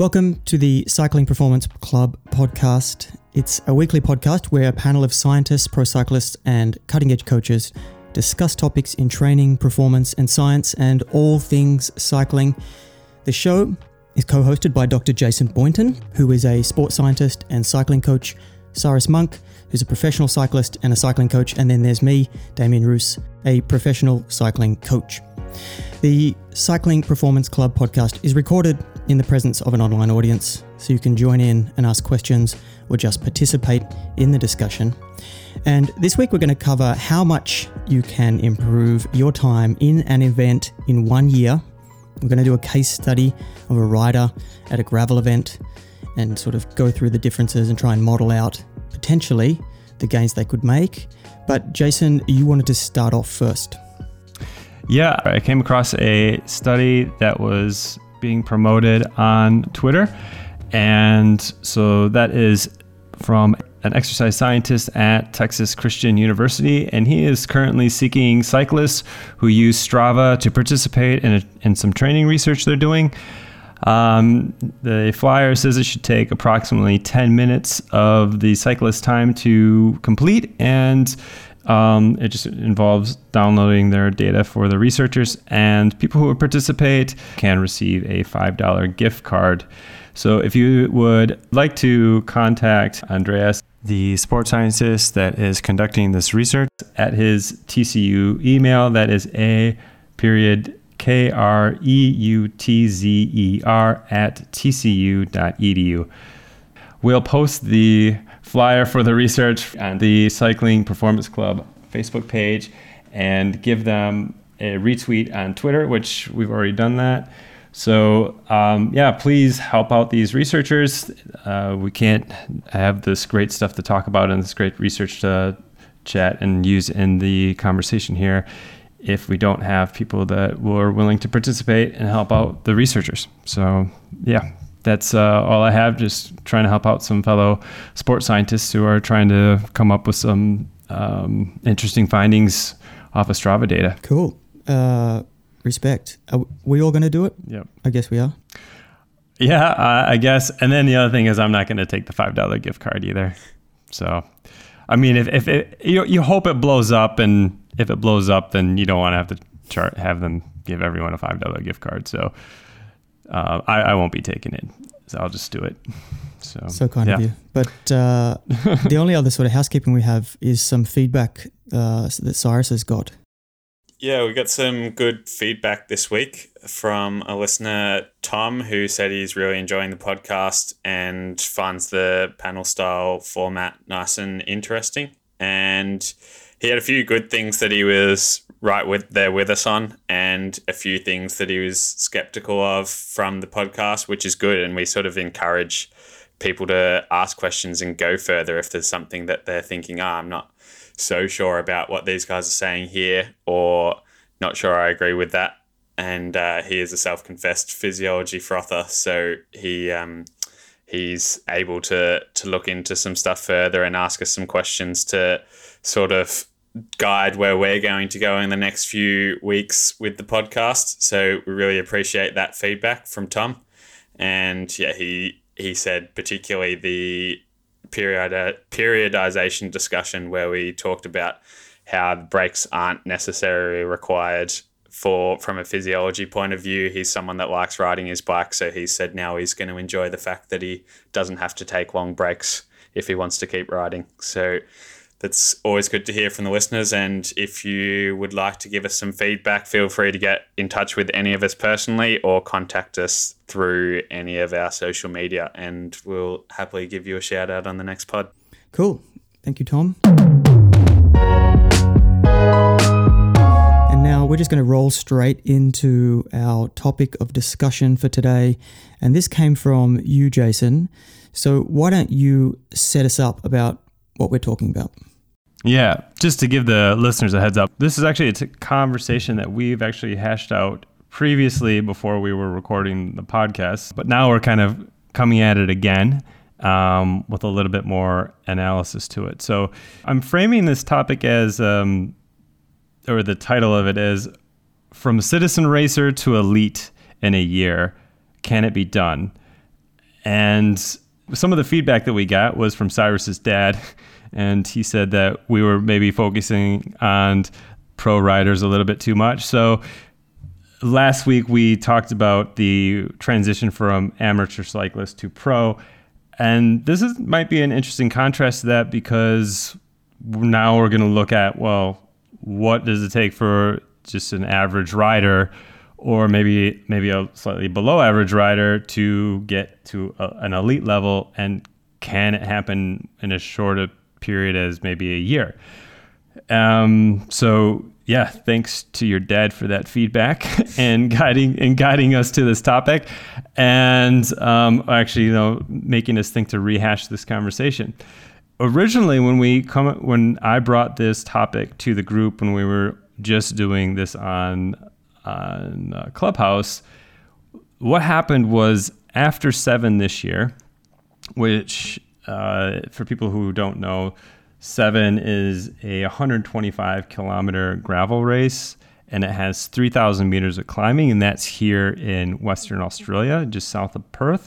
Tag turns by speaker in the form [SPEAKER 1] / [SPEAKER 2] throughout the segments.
[SPEAKER 1] Welcome to the Cycling Performance Club podcast. It's a weekly podcast where a panel of scientists, pro cyclists, and cutting edge coaches discuss topics in training, performance, and science, and all things cycling. The show is co hosted by Dr. Jason Boynton, who is a sports scientist and cycling coach, Cyrus Monk, who's a professional cyclist and a cycling coach, and then there's me, Damian Ruse, a professional cycling coach. The Cycling Performance Club podcast is recorded in the presence of an online audience, so you can join in and ask questions or just participate in the discussion. And this week we're going to cover how much you can improve your time in an event in one year. We're going to do a case study of a rider at a gravel event and sort of go through the differences and try and model out potentially the gains they could make. But Jason, you wanted to start off first.
[SPEAKER 2] Yeah, I came across a study that was being promoted on Twitter. And so that is from an exercise scientist at Texas Christian University, and he is currently seeking cyclists who use Strava to participate in, a, in some training research they're doing. Um, the flyer says it should take approximately 10 minutes of the cyclist time to complete, and um, it just involves downloading their data for the researchers, and people who participate can receive a $5 gift card. So if you would like to contact Andreas, the sports scientist that is conducting this research, at his TCU email, that is a period K R E U T Z E R at tcu.edu. We'll post the flyer for the research on the Cycling Performance Club Facebook page and give them a retweet on Twitter, which we've already done that. So, um, yeah, please help out these researchers. Uh, we can't have this great stuff to talk about and this great research to chat and use in the conversation here if we don't have people that were willing to participate and help out the researchers. So, yeah, that's uh, all I have. Just trying to help out some fellow sports scientists who are trying to come up with some um, interesting findings off of Strava data.
[SPEAKER 1] Cool. Uh, respect. Are we all going to do it?
[SPEAKER 2] Yep.
[SPEAKER 1] I guess we are.
[SPEAKER 2] Yeah, uh, I guess. And then the other thing is, I'm not going to take the five dollar gift card either. So, I mean, if if it, you you hope it blows up, and if it blows up, then you don't want to have to chart have them give everyone a five dollar gift card. So uh, I, I won't be taking it. So I'll just do it. So,
[SPEAKER 1] so kind yeah. of you. But uh, the only other sort of housekeeping we have is some feedback uh, that Cyrus has got.
[SPEAKER 3] Yeah, we got some good feedback this week from a listener, Tom, who said he's really enjoying the podcast and finds the panel style format nice and interesting. And he had a few good things that he was right with there with us on, and a few things that he was skeptical of from the podcast, which is good. And we sort of encourage people to ask questions and go further if there's something that they're thinking, oh, I'm not so sure about what these guys are saying here, or not sure I agree with that. And uh, he is a self-confessed physiology frother, so he um, he's able to to look into some stuff further and ask us some questions to sort of guide where we're going to go in the next few weeks with the podcast. So we really appreciate that feedback from Tom. And yeah, he he said particularly the period periodization discussion where we talked about how breaks aren't necessarily required for from a physiology point of view. He's someone that likes riding his bike, so he said now he's going to enjoy the fact that he doesn't have to take long breaks if he wants to keep riding. So that's always good to hear from the listeners. And if you would like to give us some feedback, feel free to get in touch with any of us personally or contact us through any of our social media, and we'll happily give you a shout out on the next pod.
[SPEAKER 1] Cool. Thank you, Tom. And now we're just going to roll straight into our topic of discussion for today. And this came from you, Jason. So why don't you set us up about what we're talking about?
[SPEAKER 2] Yeah, just to give the listeners a heads up, this is actually a conversation that we've actually hashed out previously before we were recording the podcast, but now we're kind of coming at it again um, with a little bit more analysis to it. So I'm framing this topic as, um, or the title of it is From Citizen Racer to Elite in a Year Can It Be Done? And some of the feedback that we got was from Cyrus's dad. And he said that we were maybe focusing on pro riders a little bit too much. So last week we talked about the transition from amateur cyclist to pro. And this is, might be an interesting contrast to that because now we're going to look at, well, what does it take for just an average rider or maybe maybe a slightly below average rider to get to a, an elite level and can it happen in a period as maybe a year. Um, so yeah thanks to your dad for that feedback and guiding and guiding us to this topic and um, actually you know making us think to rehash this conversation. Originally when we come when i brought this topic to the group when we were just doing this on on uh, Clubhouse, what happened was after seven this year, which uh, for people who don't know, seven is a 125 kilometer gravel race and it has 3,000 meters of climbing, and that's here in Western Australia, just south of Perth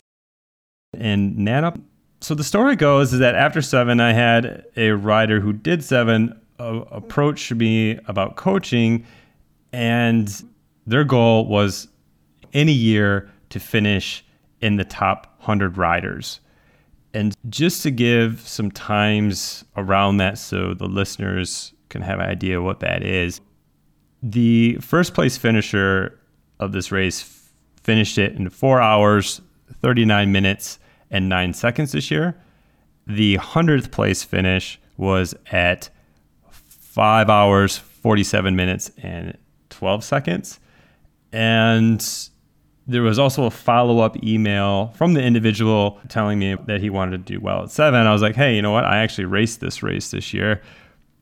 [SPEAKER 2] in Nannup. So the story goes is that after seven, I had a rider who did seven uh, approach me about coaching, and their goal was in a year to finish in the top 100 riders. And just to give some times around that so the listeners can have an idea what that is, the first place finisher of this race finished it in four hours, 39 minutes, and nine seconds this year. The 100th place finish was at five hours, 47 minutes, and 12 seconds. And there was also a follow up email from the individual telling me that he wanted to do well at seven. I was like, hey, you know what? I actually raced this race this year.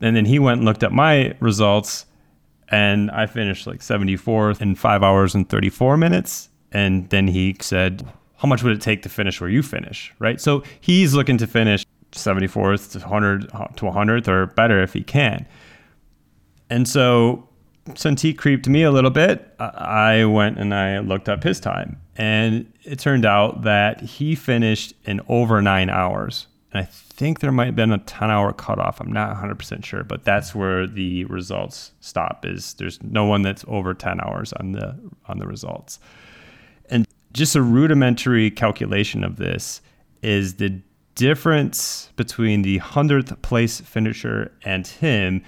[SPEAKER 2] And then he went and looked at my results, and I finished like 74th in five hours and 34 minutes. And then he said, how much would it take to finish where you finish? Right. So he's looking to finish 74th to 100 to 100th or better if he can. And so since he creeped me a little bit, I went and I looked up his time. And it turned out that he finished in over nine hours. And I think there might have been a 10 hour cutoff. I'm not 100% sure, but that's where the results stop is there's no one that's over 10 hours on the on the results. And just a rudimentary calculation of this is the difference between the 100th place finisher and him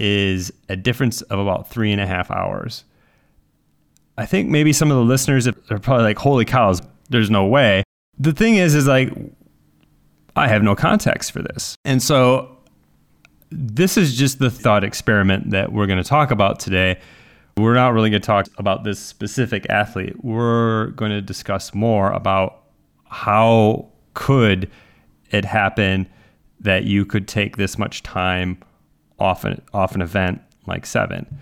[SPEAKER 2] is a difference of about three and a half hours. I think maybe some of the listeners are probably like, holy cows, there's no way. The thing is, is like, I have no context for this. And so this is just the thought experiment that we're going to talk about today. We're not really going to talk about this specific athlete. We're going to discuss more about how could it happen that you could take this much time off an, off an event like Seven.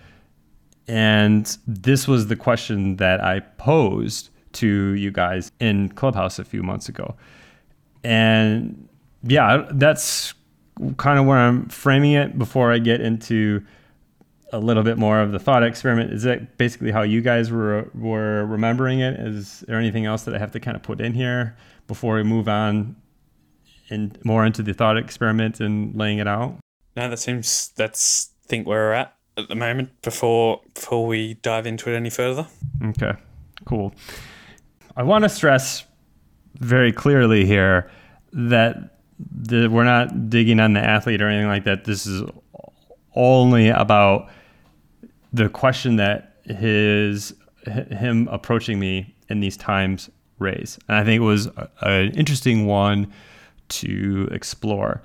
[SPEAKER 2] And this was the question that I posed to you guys in Clubhouse a few months ago. And yeah, that's kind of where I'm framing it before I get into a little bit more of the thought experiment. Is that basically how you guys were were remembering it? Is there anything else that I have to kind of put in here before we move on and more into the thought experiment and laying it out?
[SPEAKER 3] No, that seems that's think where we're at at the moment before before we dive into it any further.
[SPEAKER 2] Okay, cool. I want to stress very clearly here that the, we're not digging on the athlete or anything like that. This is only about the question that his him approaching me in these times raise, and I think it was an interesting one to explore.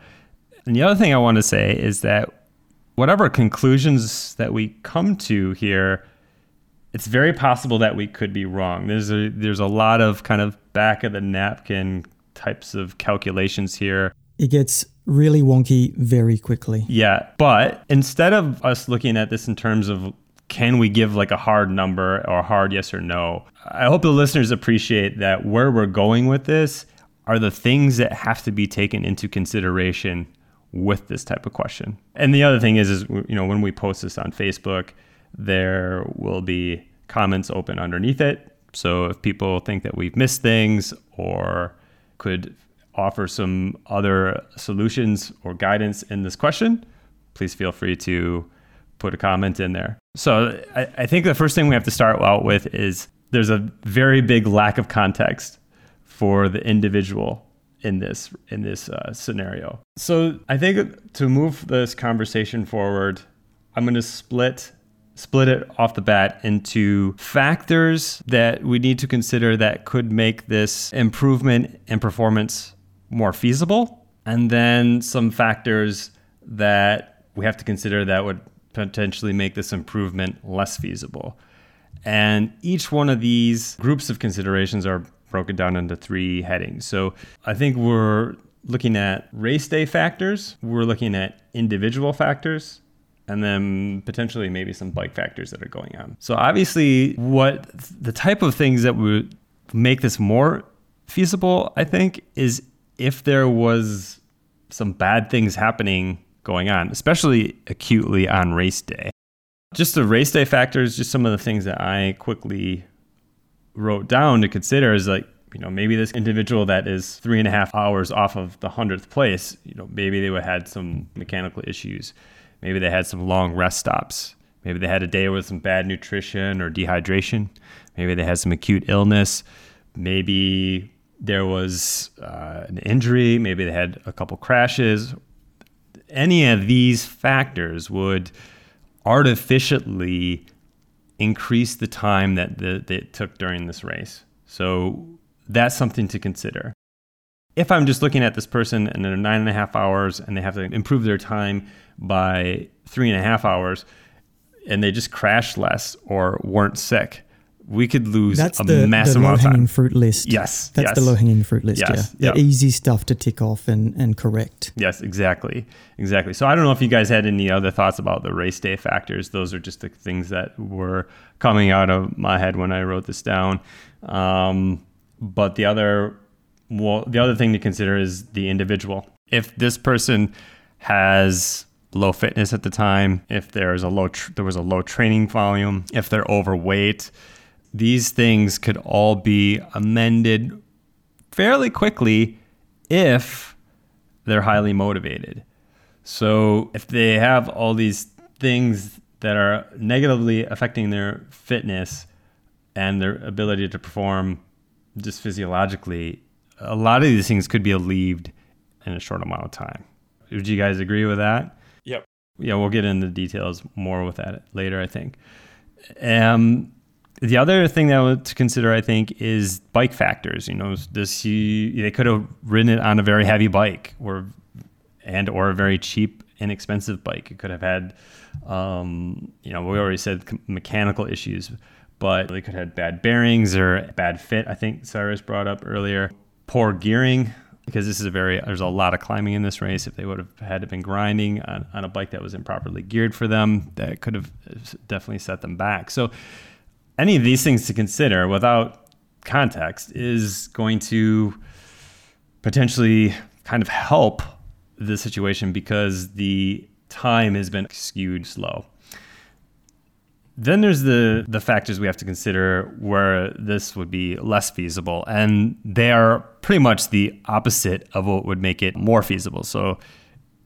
[SPEAKER 2] And the other thing I want to say is that whatever conclusions that we come to here, it's very possible that we could be wrong. There's a there's a lot of kind of back of the napkin types of calculations here.
[SPEAKER 1] It gets really wonky very quickly.
[SPEAKER 2] Yeah, but instead of us looking at this in terms of can we give like a hard number or a hard yes or no, I hope the listeners appreciate that where we're going with this are the things that have to be taken into consideration with this type of question. And the other thing is, is you know, when we post this on Facebook, there will be comments open underneath it. So if people think that we've missed things or could offer some other solutions or guidance in this question, please feel free to put a comment in there. So I, I think the first thing we have to start out with is there's a very big lack of context for the individual in this in this uh, scenario. So I think to move this conversation forward, I'm going to split split it off the bat into factors that we need to consider that could make this improvement in performance more feasible, and then some factors that we have to consider that would potentially make this improvement less feasible. And each one of these groups of considerations are broken down into three headings. So I think we're looking at race day factors, we're looking at individual factors, and then potentially maybe some bike factors that are going on. So obviously what the type of things that would make this more feasible, I think, is if there was some bad things happening going on, especially acutely on race day. Just the race day factors, just some of the things that I quickly wrote down to consider is like, you know, maybe this individual that is three and a half hours off of the hundredth place, you know, maybe they had some mechanical issues. Maybe they had some long rest stops. Maybe they had a day with some bad nutrition or dehydration. Maybe they had some acute illness. Maybe there was uh, an injury. Maybe they had a couple crashes. Any of these factors would artificially increase the time that, the, that it took during this race. So that's something to consider. If I'm just looking at this person and they're nine and a half hours and they have to improve their time by three and a half hours and they just crashed less or weren't sick, we could lose
[SPEAKER 1] that's
[SPEAKER 2] a
[SPEAKER 1] the,
[SPEAKER 2] massive
[SPEAKER 1] the
[SPEAKER 2] amount of
[SPEAKER 1] low-hanging fruit list.
[SPEAKER 2] Yes,
[SPEAKER 1] That's
[SPEAKER 2] yes.
[SPEAKER 1] the low-hanging fruit list,
[SPEAKER 2] Yes,
[SPEAKER 1] yeah.
[SPEAKER 2] yep.
[SPEAKER 1] The easy stuff to tick off and, and correct.
[SPEAKER 2] Yes, exactly. Exactly. So I don't know if you guys had any other thoughts about the race day factors. Those are just the things that were coming out of my head when I wrote this down. Um, but the other well, the other thing to consider is the individual. If this person has low fitness at the time, if there's a low tr- there was a low training volume, if they're overweight, these things could all be amended fairly quickly if they're highly motivated. So if they have all these things that are negatively affecting their fitness and their ability to perform just physiologically, a lot of these things could be alleviated in a short amount of time. Would you guys agree with that?
[SPEAKER 3] Yep.
[SPEAKER 2] Yeah, we'll get into details more with that later, I think. Um, the other thing that would to consider, I think, is bike factors. You know, this they could have ridden it on a very heavy bike, or and or a very cheap, inexpensive bike. It could have had, um, you know, we already said mechanical issues, but they could have had bad bearings or bad fit. I think Cyrus brought up earlier, poor gearing. Because this is a very, there's a lot of climbing in this race. If they would have had to been grinding on, on a bike that was improperly geared for them, that could have definitely set them back. So, any of these things to consider without context is going to potentially kind of help the situation because the time has been skewed slow. Then there's the the factors we have to consider where this would be less feasible, and they are pretty much the opposite of what would make it more feasible. So,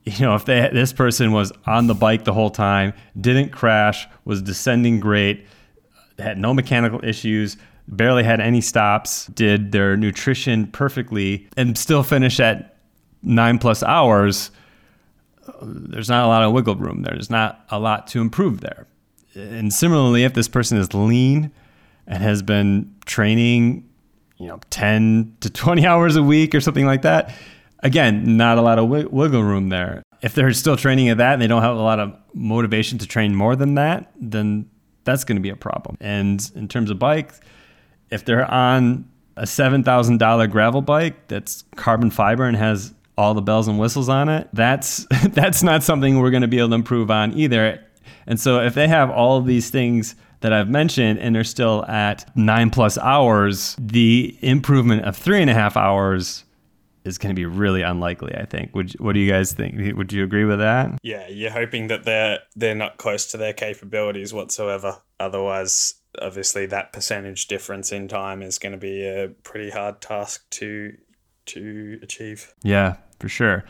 [SPEAKER 2] you know, if they, this person was on the bike the whole time, didn't crash, was descending great, had no mechanical issues, barely had any stops, did their nutrition perfectly, and still finish at nine plus hours, there's not a lot of wiggle room. There's not a lot to improve there. And similarly, if this person is lean and has been training, you know, 10 to 20 hours a week or something like that, again, not a lot of wi- wiggle room there. If they're still training at that and they don't have a lot of motivation to train more than that, then that's going to be a problem. And in terms of bikes, if they're on a $7,000 gravel bike that's carbon fiber and has all the bells and whistles on it, that's that's not something we're going to be able to improve on either. And so if they have all these things that I've mentioned and they're still at nine plus hours, the improvement of three and a half hours is going to be really unlikely. I think. Would what do you guys think? Would you agree with that?
[SPEAKER 3] Yeah, you're hoping that they're they're not close to their capabilities whatsoever. Otherwise, obviously, that percentage difference in time is going to be a pretty hard task to to achieve.
[SPEAKER 2] Yeah, for sure.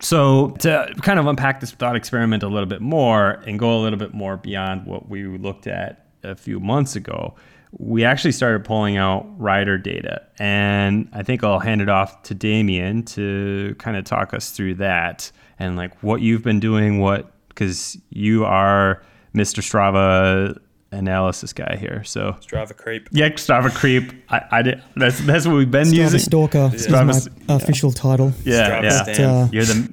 [SPEAKER 2] So, to kind of unpack this thought experiment a little bit more and go a little bit more beyond what we looked at a few months ago, we actually started pulling out rider data. And I think I'll hand it off to Damian to kind of talk us through that and like what you've been doing, what, because you are Mr. Strava analysis guy here. So
[SPEAKER 3] Strava creep.
[SPEAKER 2] Yeah, Strava creep. I, I did, that's that's what we've been
[SPEAKER 1] Strava
[SPEAKER 2] using.
[SPEAKER 1] Stalker is my
[SPEAKER 2] Strava-
[SPEAKER 1] official title.
[SPEAKER 2] Yeah,
[SPEAKER 3] Strava
[SPEAKER 2] yeah.
[SPEAKER 3] stan.
[SPEAKER 1] uh,
[SPEAKER 2] you're the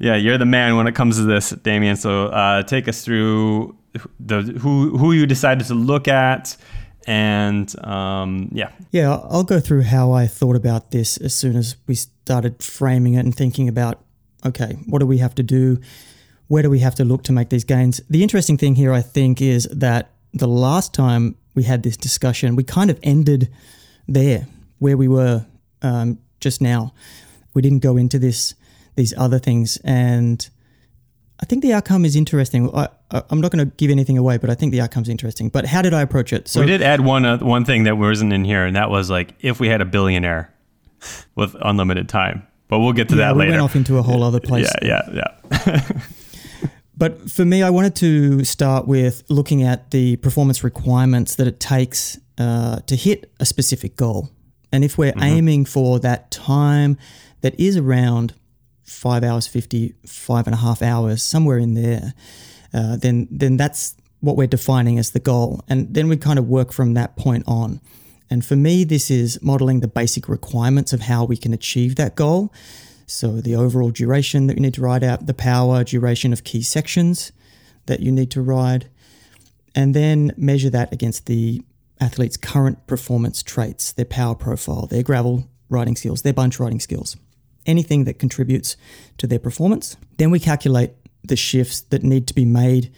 [SPEAKER 2] yeah, you're the man when it comes to this, Damian. So uh, take us through the who who you decided to look at, and um, yeah,
[SPEAKER 1] Yeah, I'll go through how I thought about this as soon as we started framing it and thinking about, okay, what do we have to do? Where do we have to look to make these gains? The interesting thing here, I think, is that the last time we had this discussion, we kind of ended there where we were um, just now. We didn't go into this these other things, and I think the outcome is interesting. I, I'm not going to give anything away, but I think the outcome's interesting. But how did I approach it? So
[SPEAKER 2] we did add one uh, one thing that wasn't in here, and that was like if we had a billionaire with unlimited time. But we'll get to
[SPEAKER 1] yeah,
[SPEAKER 2] that
[SPEAKER 1] we
[SPEAKER 2] later.
[SPEAKER 1] We went off into a whole other place.
[SPEAKER 2] yeah, yeah, yeah.
[SPEAKER 1] But for me, I wanted to start with looking at the performance requirements that it takes uh, to hit a specific goal. And if we're aiming for that time that is around five hours 50, five and a half hours, somewhere in there, uh, then then that's what we're defining as the goal. And then we kind of work from that point on. And for me, this is modeling the basic requirements of how we can achieve that goal. So the overall duration that you need to ride out, the power, duration of key sections that you need to ride, and then measure that against the athlete's current performance traits, their power profile, their gravel riding skills, their bunch riding skills, anything that contributes to their performance. Then we calculate the shifts that need to be made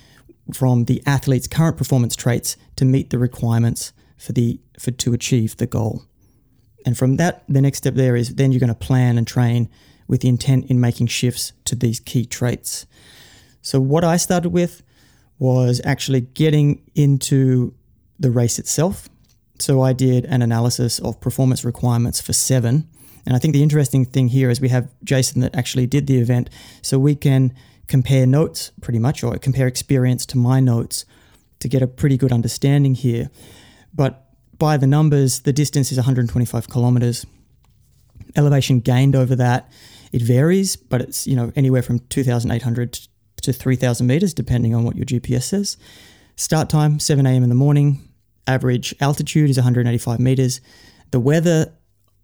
[SPEAKER 1] from the athlete's current performance traits to meet the requirements for the for to achieve the goal. And from that, the next step there is then you're going to plan and train with the intent in making shifts to these key traits. So what I started with was actually getting into the race itself. So I did an analysis of performance requirements for seven. And I think the interesting thing here is we have Jason that actually did the event. So we can compare notes pretty much, or compare experience to my notes to get a pretty good understanding here. But by the numbers, the distance is 125 kilometers. Elevation gained over that, it varies, but it's you know anywhere from 2,800 to 3,000 meters, depending on what your GPS says. Start time 7 a.m. in the morning. Average altitude is 185 meters. The weather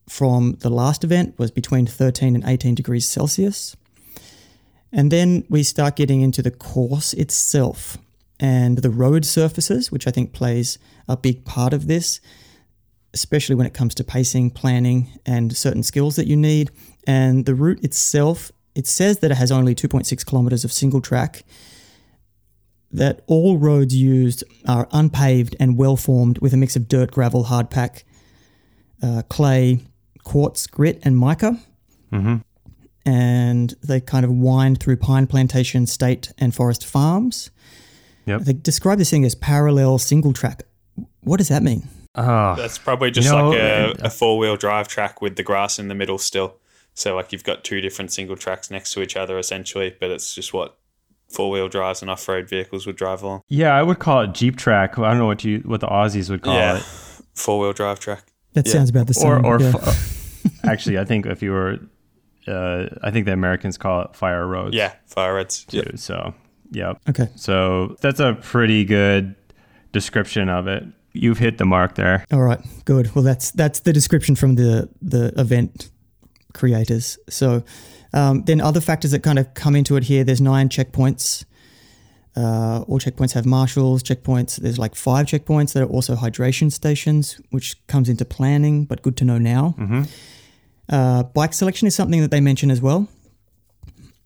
[SPEAKER 1] from the last event was between 13 and 18 degrees Celsius. And then we start getting into the course itself. And the road surfaces, which I think plays a big part of this, especially when it comes to pacing, planning, and certain skills that you need. And the route itself, it says that it has only 2.6 kilometers of single track, that all roads used are unpaved and well formed with a mix of dirt, gravel, hard pack, uh, clay, quartz, grit, and mica and they kind of wind through pine plantation, state, and forest farms.
[SPEAKER 2] Yep.
[SPEAKER 1] They describe this thing as parallel single track. What does that mean?
[SPEAKER 2] Oh,
[SPEAKER 3] That's probably just
[SPEAKER 2] You know,
[SPEAKER 3] like a,
[SPEAKER 2] uh,
[SPEAKER 3] a four wheel drive track with the grass in the middle still. So like you've got two different single tracks next to each other essentially, but it's just what four wheel drives and off road vehicles would drive along.
[SPEAKER 2] yeah, I would call it Jeep track. I don't know what you what the Aussies would call
[SPEAKER 3] yeah,
[SPEAKER 2] it.
[SPEAKER 3] four wheel drive track.
[SPEAKER 1] That
[SPEAKER 3] Yeah.
[SPEAKER 1] sounds about the same.
[SPEAKER 2] or or
[SPEAKER 1] yeah.
[SPEAKER 2] fi- actually, I think if you were, uh, I think the Americans call it fire roads.
[SPEAKER 3] Yeah, fire roads.
[SPEAKER 2] too. So, yeah.
[SPEAKER 1] okay.
[SPEAKER 2] So that's a pretty good description of it. You've hit the mark there.
[SPEAKER 1] All right. Good. Well, that's that's the description from the the event creators. So um, then other factors that kind of come into it here. There's nine checkpoints. Uh, all checkpoints have marshals. Checkpoints. There's like five checkpoints that are also hydration stations, which comes into planning, but good to know now. Uh, bike selection is something that they mention as well.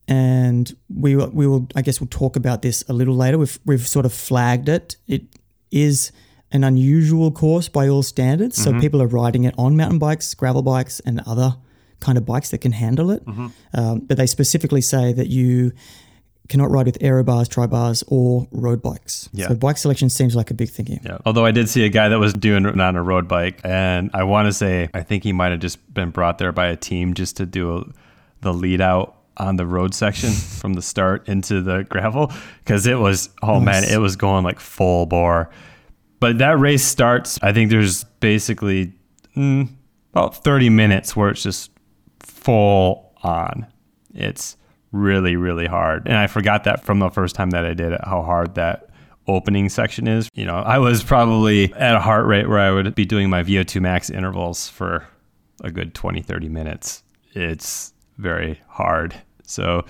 [SPEAKER 1] And we we will, I guess, we'll talk about this a little later. We've, we've sort of flagged it. It is an unusual course by all standards. So people are riding it on mountain bikes, gravel bikes, and other kind of bikes that can handle it. Um, but they specifically say that you cannot ride with aero bars, tri bars, or road bikes.
[SPEAKER 2] Yeah.
[SPEAKER 1] So bike selection seems like a big thing here.
[SPEAKER 2] Yeah. Although I did see a guy that was doing it on a road bike, and I want to say I think he might have just been brought there by a team just to do a, the lead out on the road section from the start into the gravel because it was oh man, it was going like full bore. But that race starts. I think there's basically mm, about 30 minutes where it's just full on. It's really, really hard. And I forgot that from the first time that I did it, how hard that opening section is. You know, I was probably at a heart rate where I would be doing my VO2 max intervals for a good 20, 30 minutes. It's very hard. So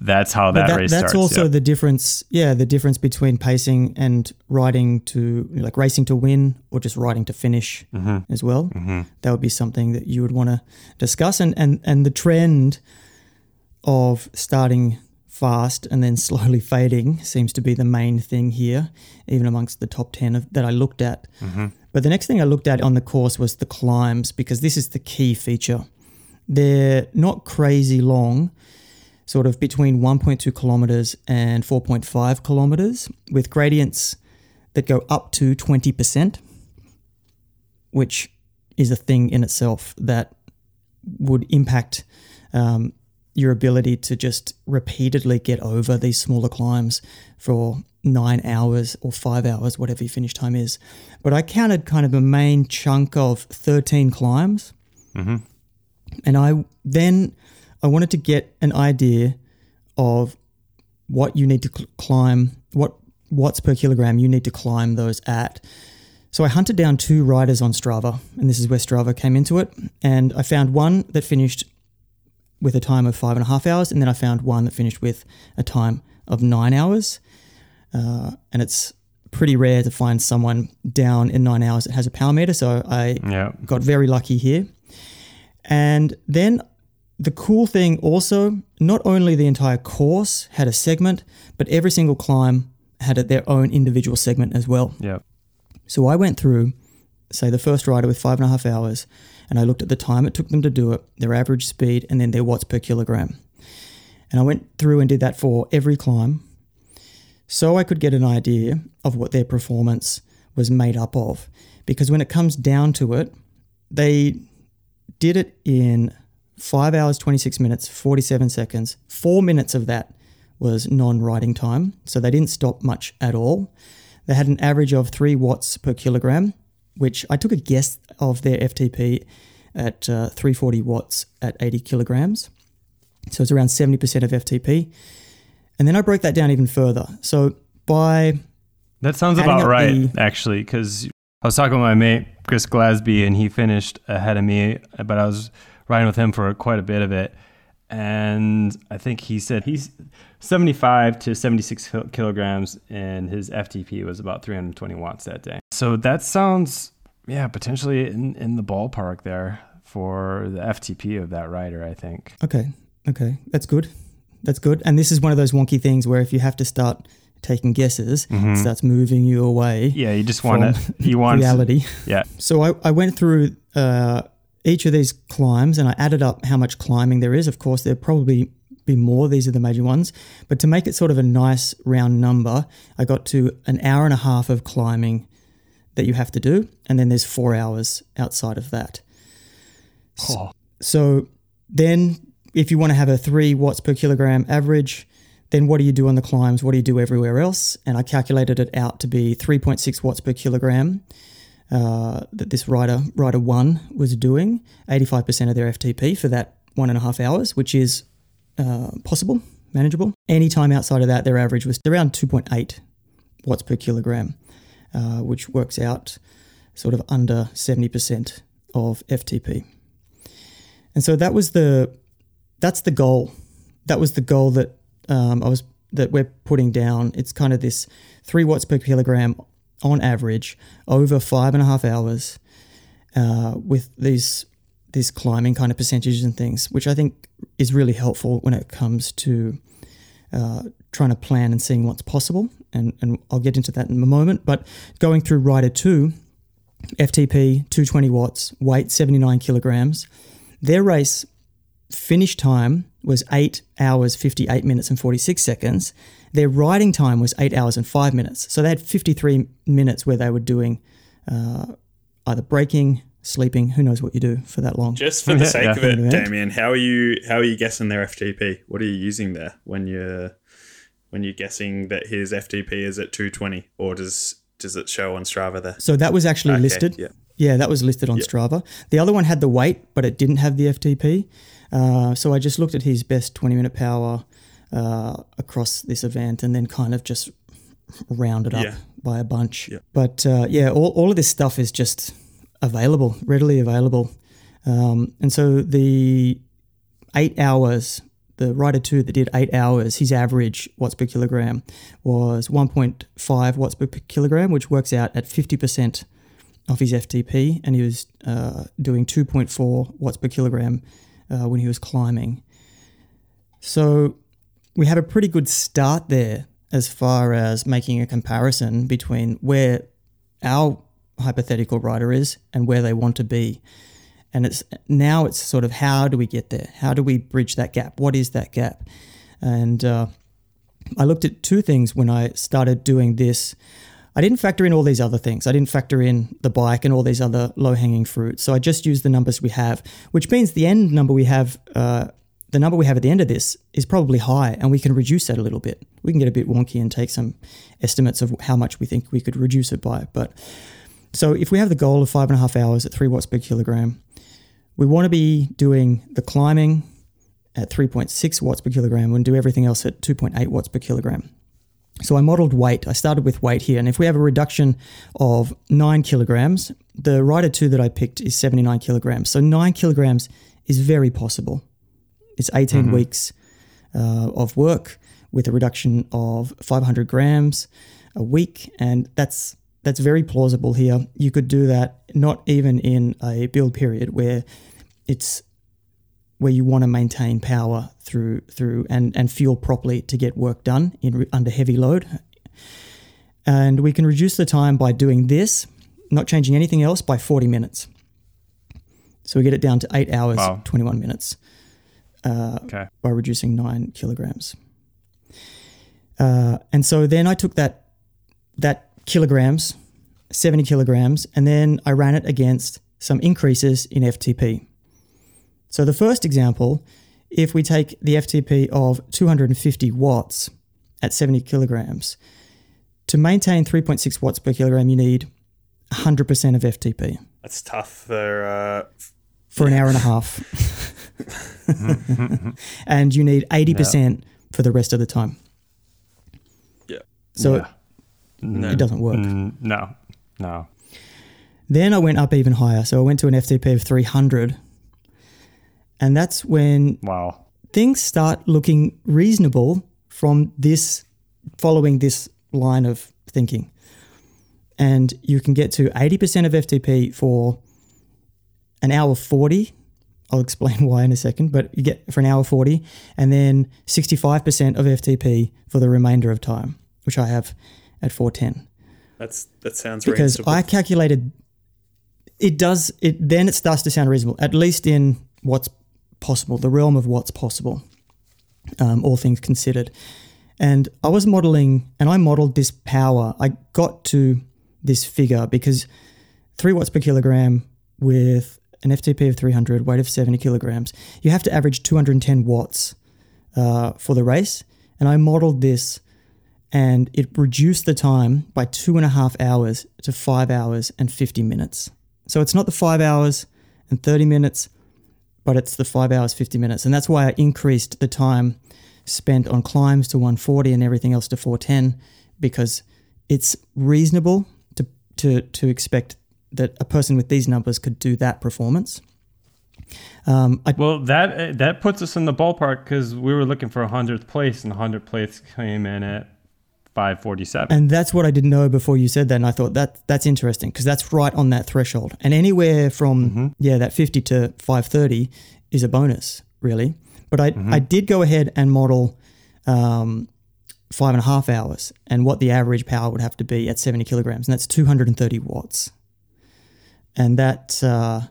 [SPEAKER 2] that's how that,
[SPEAKER 1] that,
[SPEAKER 2] race
[SPEAKER 1] that's
[SPEAKER 2] starts.
[SPEAKER 1] also
[SPEAKER 2] yeah.
[SPEAKER 1] the difference. Yeah, the difference between pacing and riding to like racing to win or just riding to finish
[SPEAKER 2] Mm-hmm.
[SPEAKER 1] as well. That would be something that you would want to discuss. And and and the trend of starting fast and then slowly fading seems to be the main thing here, even amongst the top ten of, that I looked at. But the next thing I looked at on the course was the climbs because this is the key feature. They're not crazy long sort of between 1.2 kilometers and 4.5 kilometers with gradients that go up to 20%, which is a thing in itself that would impact um, your ability to just repeatedly get over these smaller climbs for nine hours or five hours, whatever your finish time is. But I counted kind of a main chunk of 13 climbs. Mm-hmm. And I then I wanted to get an idea of what you need to cl- climb, what watts per kilogram you need to climb those at. So I hunted down two riders on Strava, and this is where Strava came into it. And I found one that finished with a time of five and a half hours, and then I found one that finished with a time of nine hours. Uh, and it's pretty rare to find someone down in nine hours that has a power meter. So I
[SPEAKER 2] yeah.
[SPEAKER 1] got very lucky here. And then the cool thing also, not only the entire course had a segment, but every single climb had their own individual segment as well.
[SPEAKER 2] Yeah.
[SPEAKER 1] So I went through, say, the first rider with five and a half hours, and I looked at the time it took them to do it, their average speed, and then their watts per kilogram. And I went through and did that for every climb so I could get an idea of what their performance was made up of. Because when it comes down to it, they did it in five hours, 26 minutes, 47 seconds. Four minutes of that was non riding time. So they didn't stop much at all. They had an average of three watts per kilogram, which I took a guess of their FTP at uh, 340 watts at 80 kilograms. So it's around 70% of FTP. And then I broke that down even further. So by
[SPEAKER 2] That sounds about right,
[SPEAKER 1] the-
[SPEAKER 2] actually, because I was talking with my mate Chris Glasby, and he finished ahead of me, but I was riding with him for quite a bit of it, and I think he said he's 75 to 76 kilograms, and his FTP was about 320 watts that day. So that sounds, yeah, potentially in in the ballpark there for the FTP of that rider. I think.
[SPEAKER 1] Okay. Okay. That's good. That's good. And this is one of those wonky things where if you have to start taking guesses, it starts moving you away
[SPEAKER 2] Yeah, you just want it. You want.
[SPEAKER 1] reality.
[SPEAKER 2] Yeah.
[SPEAKER 1] So I, I went through uh, each of these climbs and I added up how much climbing there is. Of course, there'll probably be more. These are the major ones. But to make it sort of a nice round number, I got to an hour and a half of climbing that you have to do. And then there's four hours outside of that.
[SPEAKER 2] Oh.
[SPEAKER 1] So then, if you want to have a three watts per kilogram average, then what do you do on the climbs? What do you do everywhere else? And I calculated it out to be 3.6 watts per kilogram uh, that this rider, rider one, was doing, 85% of their FTP for that one and a half hours, which is uh, possible, manageable. Any time outside of that, their average was around 2.8 watts per kilogram, uh, which works out sort of under 70% of FTP. And so that was the that's the goal. That was the goal that um, I was that we're putting down. It's kind of this three watts per kilogram on average over five and a half hours uh, with these these climbing kind of percentages and things, which I think is really helpful when it comes to uh, trying to plan and seeing what's possible. And, and I'll get into that in a moment. But going through Rider 2, FTP 220 watts, weight 79 kilograms. Their race finish time was 8 hours 58 minutes and 46 seconds. Their riding time was 8 hours and 5 minutes. So they had 53 minutes where they were doing uh, either braking, sleeping, who knows what you do for that long.
[SPEAKER 3] Just for the sake
[SPEAKER 2] Yeah.
[SPEAKER 3] of it,
[SPEAKER 1] Yeah.
[SPEAKER 3] Damian, how are you how are you guessing their FTP? What are you using there when you're when you're guessing that his FTP is at 220 or does does it show on Strava there?
[SPEAKER 1] So that was actually
[SPEAKER 3] Okay,
[SPEAKER 1] listed.
[SPEAKER 3] yeah.
[SPEAKER 1] Yeah, that was listed on Strava. The other one had the weight, but it didn't have the FTP. Uh, so I just looked at his best 20 minute power uh, across this event and then kind of just rounded up
[SPEAKER 3] Yeah.
[SPEAKER 1] by a bunch.
[SPEAKER 3] Yeah.
[SPEAKER 1] But uh, yeah, all, all of this stuff is just available, readily available. Um, and so the eight hours, the Rider 2 that did eight hours, his average watts per kilogram was 1.5 watts per kilogram, which works out at 50% of his FTP. And he was uh, doing 2.4 watts per kilogram uh, when he was climbing. So we have a pretty good start there as far as making a comparison between where our hypothetical rider is and where they want to be. And it's now it's sort of how do we get there? How do we bridge that gap? What is that gap? And uh, I looked at two things when I started doing this. I didn't factor in all these other things. I didn't factor in the bike and all these other low hanging fruits. So I just used the numbers we have, which means the end number we have, uh, the number we have at the end of this is probably high, and we can reduce that a little bit. We can get a bit wonky and take some estimates of how much we think we could reduce it by. But so if we have the goal of five and a half hours at three watts per kilogram, we want to be doing the climbing at 3.6 watts per kilogram and do everything else at 2.8 watts per kilogram. So I modeled weight. I started with weight here. And if we have a reduction of nine kilograms, the Rider 2 that I picked is 79 kilograms. So nine kilograms is very possible. It's 18 weeks uh, of work with a reduction of 500 grams a week. And that's that's very plausible here. You could do that not even in a build period where it's where you want to maintain power through through and and fuel properly to get work done in under heavy load. And we can reduce the time by doing this, not changing anything else, by 40 minutes. So we get it down to eight hours,
[SPEAKER 2] Wow.
[SPEAKER 1] 21 minutes
[SPEAKER 2] Okay.
[SPEAKER 1] by reducing nine kilograms. Uh, and so then I took that that kilograms, 70 kilograms, and then I ran it against some increases in FTP. So the first example, if we take the FTP of 250 watts at 70 kilograms, to maintain 3.6 watts per kilogram, you need 100% of FTP
[SPEAKER 3] That's tough for uh,
[SPEAKER 1] for an hour and a half. and you need 80% for the rest of the time.
[SPEAKER 3] Yeah.
[SPEAKER 1] So
[SPEAKER 2] Yeah.
[SPEAKER 1] it doesn't work.
[SPEAKER 2] Mm, no. No.
[SPEAKER 1] Then I went up even higher. So I went to an FTP of 300. And that's when
[SPEAKER 2] Wow.
[SPEAKER 1] things start looking reasonable from this, following this line of thinking. And you can get to 80% of FTP for an hour 40. I'll explain why in a second, but you get for an hour 40, and then 65% of FTP for the remainder of time, which I have at 410
[SPEAKER 3] that's that sounds reasonable.
[SPEAKER 1] because
[SPEAKER 3] reasonable.
[SPEAKER 1] I calculated it does it then it starts to sound reasonable at least in what's possible the realm of what's possible um, all things considered. And I was modeling and I modeled this power. I got to this figure because 3 watts per kilogram with an FTP of 300 weight of 70 kilograms you have to average 210 watts uh, for the race. And I modeled this and it reduced the time by two and a half hours to five hours and 50 minutes. So it's not the five hours and 30 minutes, but it's the five hours, 50 minutes. And that's why I increased the time spent on climbs to 140 and everything else to 410 because it's reasonable to, to, to expect that a person with these numbers could do that performance. Um, I,
[SPEAKER 2] Well, that that puts us in the ballpark because we were looking for a hundredth place, and hundredth place came in at five forty-seven.
[SPEAKER 1] And that's what I didn't know before you said that, and I thought that that's interesting because that's right on that threshold. And anywhere from yeah that fifty to five thirty is a bonus, really. But I I did go ahead and model um, five and a half hours and what the average power would have to be at seventy kilograms, and that's two hundred and thirty watts. And that uh,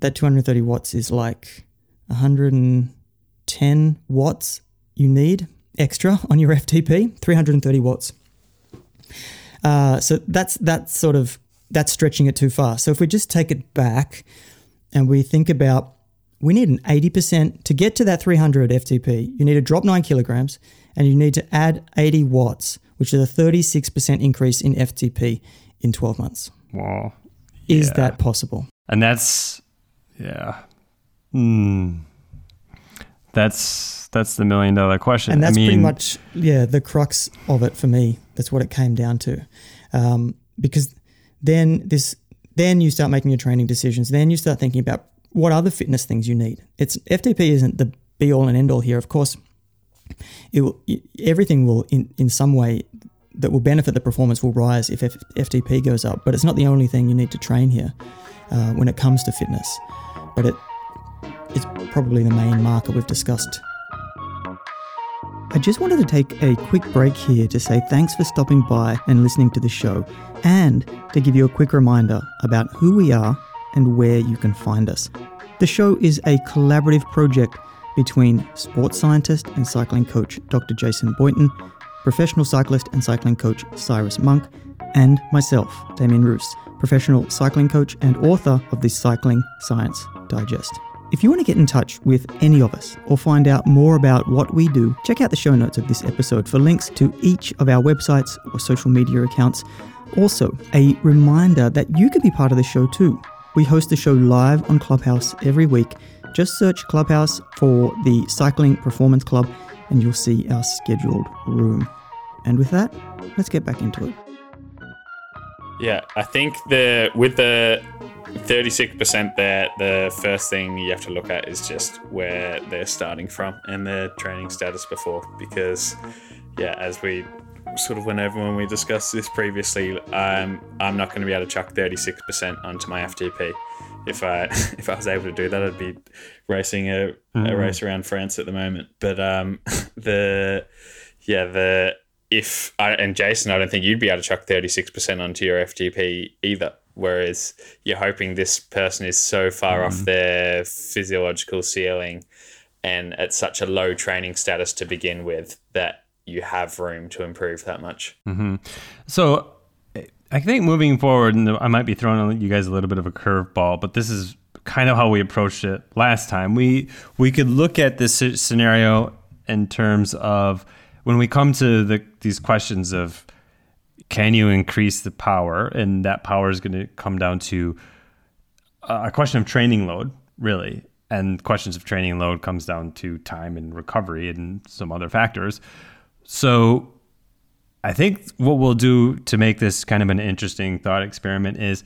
[SPEAKER 1] that two hundred and thirty watts is like 110 watts you need extra on your FTP, 330 watts. Uh, so that's that's sort of that's stretching it too far. So if we just take it back and we think about we need an 80% to get to that 300 FTP, you need to drop nine kilograms and you need to add 80 watts, which is a 36% increase in FTP in 12 months.
[SPEAKER 2] Wow.
[SPEAKER 1] Is
[SPEAKER 2] Yeah.
[SPEAKER 1] that possible?
[SPEAKER 2] And that's yeah. Hmm. That's that's the million dollar question.
[SPEAKER 1] And that's
[SPEAKER 2] I mean,
[SPEAKER 1] pretty much, yeah, the crux of it for me. That's what it came down to. Um, because then this, then you start making your training decisions. Then you start thinking about what other fitness things you need. It's FTP isn't the be all and end all here. Of course, it will, everything will in, in some way that will benefit the performance will rise if F- FTP goes up. But it's not the only thing you need to train here uh, when it comes to fitness. But it, it's probably the main marker we've discussed I just wanted to take a quick break here to say thanks for stopping by and listening to the show, and to give you a quick reminder about who we are and where you can find us. The show is a collaborative project between sports scientist and cycling coach Dr. Jason Boynton, professional cyclist and cycling coach Cyrus Monk, and myself, Damian Ruse, professional cycling coach and author of the Cycling Science Digest. If you want to get in touch with any of us or find out more about what we do, check out the show notes of this episode for links to each of our websites or social media accounts. Also, a reminder that you can be part of the show too. We host the show live on Clubhouse every week. Just search Clubhouse for the Cycling Performance Club and you'll see our scheduled room. And with that, let's get back into it.
[SPEAKER 3] Yeah, I think the with the 36% there, the first thing you have to look at is just where they're starting from and their training status before. Because, yeah, as we sort of went over when we discussed this previously, um, I'm not going to be able to chuck 36% onto my FTP. If I if I was able to do that, I'd be racing a, a race around France at the moment. But um, the yeah the if I, and Jason, I don't think you'd be able to chuck 36% onto your FTP either. Whereas you're hoping this person is so far off mm-hmm. their physiological ceiling and at such a low training status to begin with that you have room to improve that much. Mm-hmm.
[SPEAKER 2] So I think moving forward, and I might be throwing you guys a little bit of a curveball, but this is kind of how we approached it last time. We we could look at this scenario in terms of when we come to the, these questions of can you increase the power, and that power is going to come down to a question of training load, really. And questions of training load comes down to time and recovery and some other factors. So I think what we'll do to make this kind of an interesting thought experiment is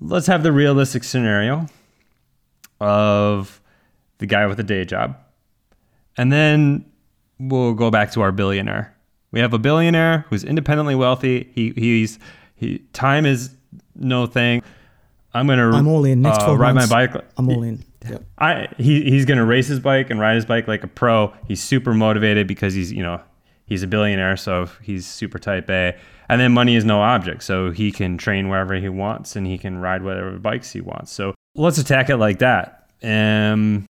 [SPEAKER 2] let's have the realistic scenario of the guy with a day job. And then we'll go back to our billionaire. We have a billionaire who's independently wealthy. He he's he time is no thing. I'm gonna
[SPEAKER 1] I'm all in. Next
[SPEAKER 2] uh,
[SPEAKER 1] 12
[SPEAKER 2] ride
[SPEAKER 1] months,
[SPEAKER 2] my bike.
[SPEAKER 1] I'm all in. Yep.
[SPEAKER 2] I he he's gonna race his bike and ride his bike like a pro. He's super motivated because he's you know he's a billionaire, so he's super type A. And then money is no object, so he can train wherever he wants and he can ride whatever bikes he wants. So let's attack it like that. Um,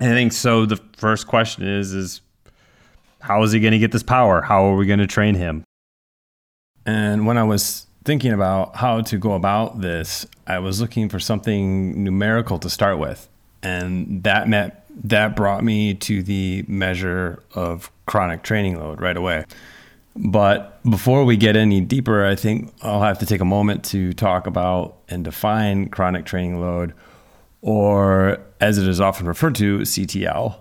[SPEAKER 2] and I think so. The first question is is how is he going to get this power? How are we going to train him? And when I was thinking about how to go about this, I was looking for something numerical to start with. And that meant that brought me to the measure of chronic training load right away. But before we get any deeper, I think I'll have to take a moment to talk about and define chronic training load, or as it is often referred to, CTL,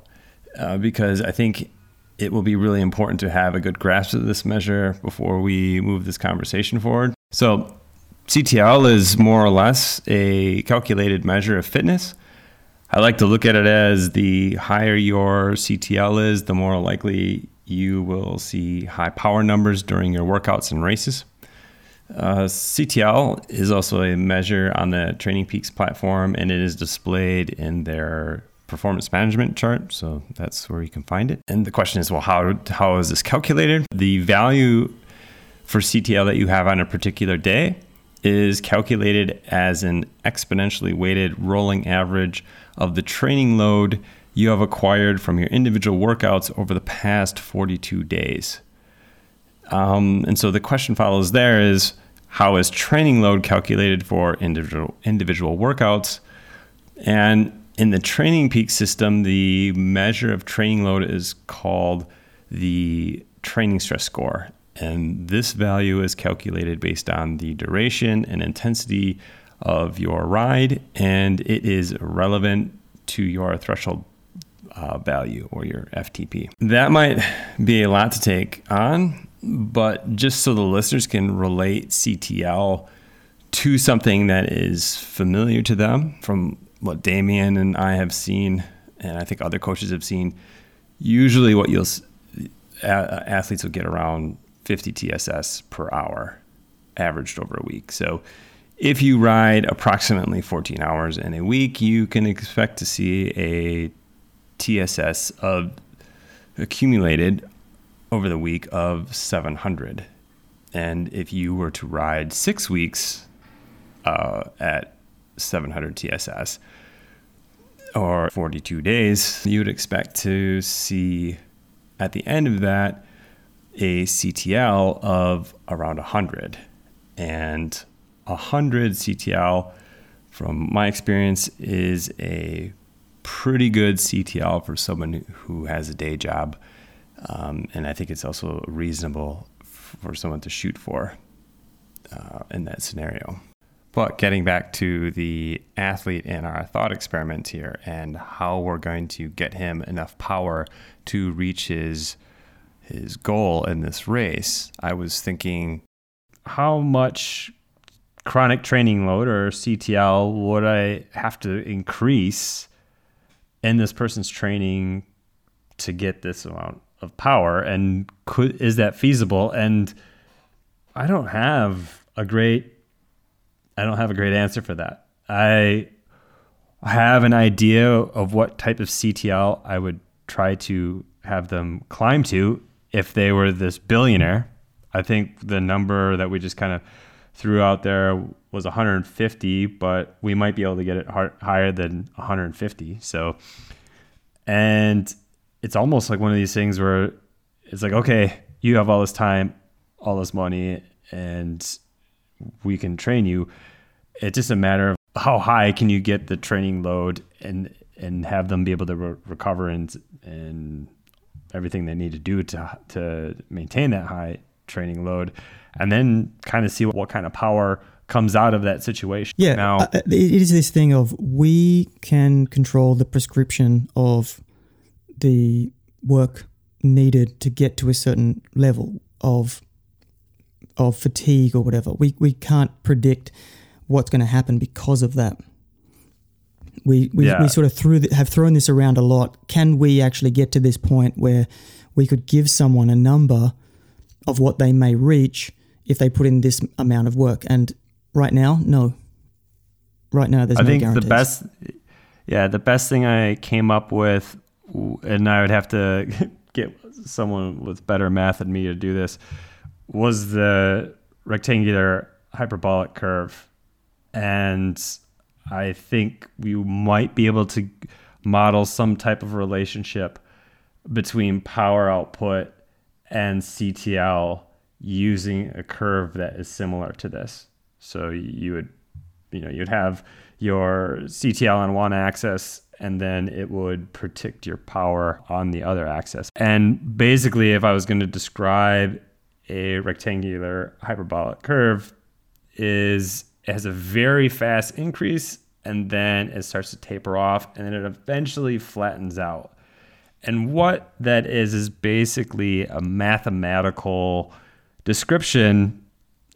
[SPEAKER 2] uh, because I think it will be really important to have a good grasp of this measure before we move this conversation forward. So, CTL is more or less a calculated measure of fitness. I like to look at it as the higher your CTL is, the more likely you will see high power numbers during your workouts and races. Uh, CTL is also a measure on the Training Peaks platform, and it is displayed in their performance management chart. So that's where you can find it. And the question is, well, how how is this calculated? The value for CTL that you have on a particular day is calculated as an exponentially weighted rolling average of the training load you have acquired from your individual workouts over the past 42 days. Um, and so the question follows there is how is training load calculated for individual individual workouts? And in the training peak system, the measure of training load is called the training stress score. And this value is calculated based on the duration and intensity of your ride, and it is relevant to your threshold uh, value or your FTP. That might be a lot to take on, but just so the listeners can relate CTL to something that is familiar to them from what Damian and I have seen, and I think other coaches have seen, usually what you'll athletes will get around 50 TSS per hour averaged over a week. So if you ride approximately 14 hours in a week, you can expect to see a TSS of accumulated over the week of 700. And if you were to ride six weeks uh, at 700 TSS or 42 days, you would expect to see at the end of that a CTL of around 100. And 100 CTL, from my experience, is a pretty good CTL for someone who has a day job. Um, and I think it's also reasonable for someone to shoot for uh, in that scenario. But getting back to the athlete in our thought experiment here and how we're going to get him enough power to reach his his goal in this race, I was thinking how much chronic training load or CTL would I have to increase in this person's training to get this amount of power? And could is that feasible? And I don't have a great I don't have a great answer for that. I have an idea of what type of CTL I would try to have them climb to if they were this billionaire. I think the number that we just kind of threw out there was 150, but we might be able to get it higher than 150. So, and it's almost like one of these things where it's like, okay, you have all this time, all this money, and we can train you. It's just a matter of how high can you get the training load and and have them be able to re- recover and and everything they need to do to to maintain that high training load, and then kind of see what, what kind of power comes out of that situation.
[SPEAKER 1] Yeah, now uh, it is this thing of we can control the prescription of the work needed to get to a certain level of of fatigue or whatever. We we can't predict what's going to happen because of that. We we, yeah. we sort of threw the, have thrown this around a lot. Can we actually get to this point where we could give someone a number of what they may reach if they put in this amount of work? And right now, no. Right now, there's. I no think guarantees.
[SPEAKER 2] the best, yeah, the best thing I came up with, and I would have to get someone with better math than me to do this, was the rectangular hyperbolic curve, and I think we might be able to model some type of relationship between power output and CTL using a curve that is similar to this. So you would, you know, you'd have your CTL on one axis and then it would predict your power on the other axis. And basically, if I was going to describe a rectangular hyperbolic curve, is it has a very fast increase and then it starts to taper off and then it eventually flattens out. And what that is is basically a mathematical description,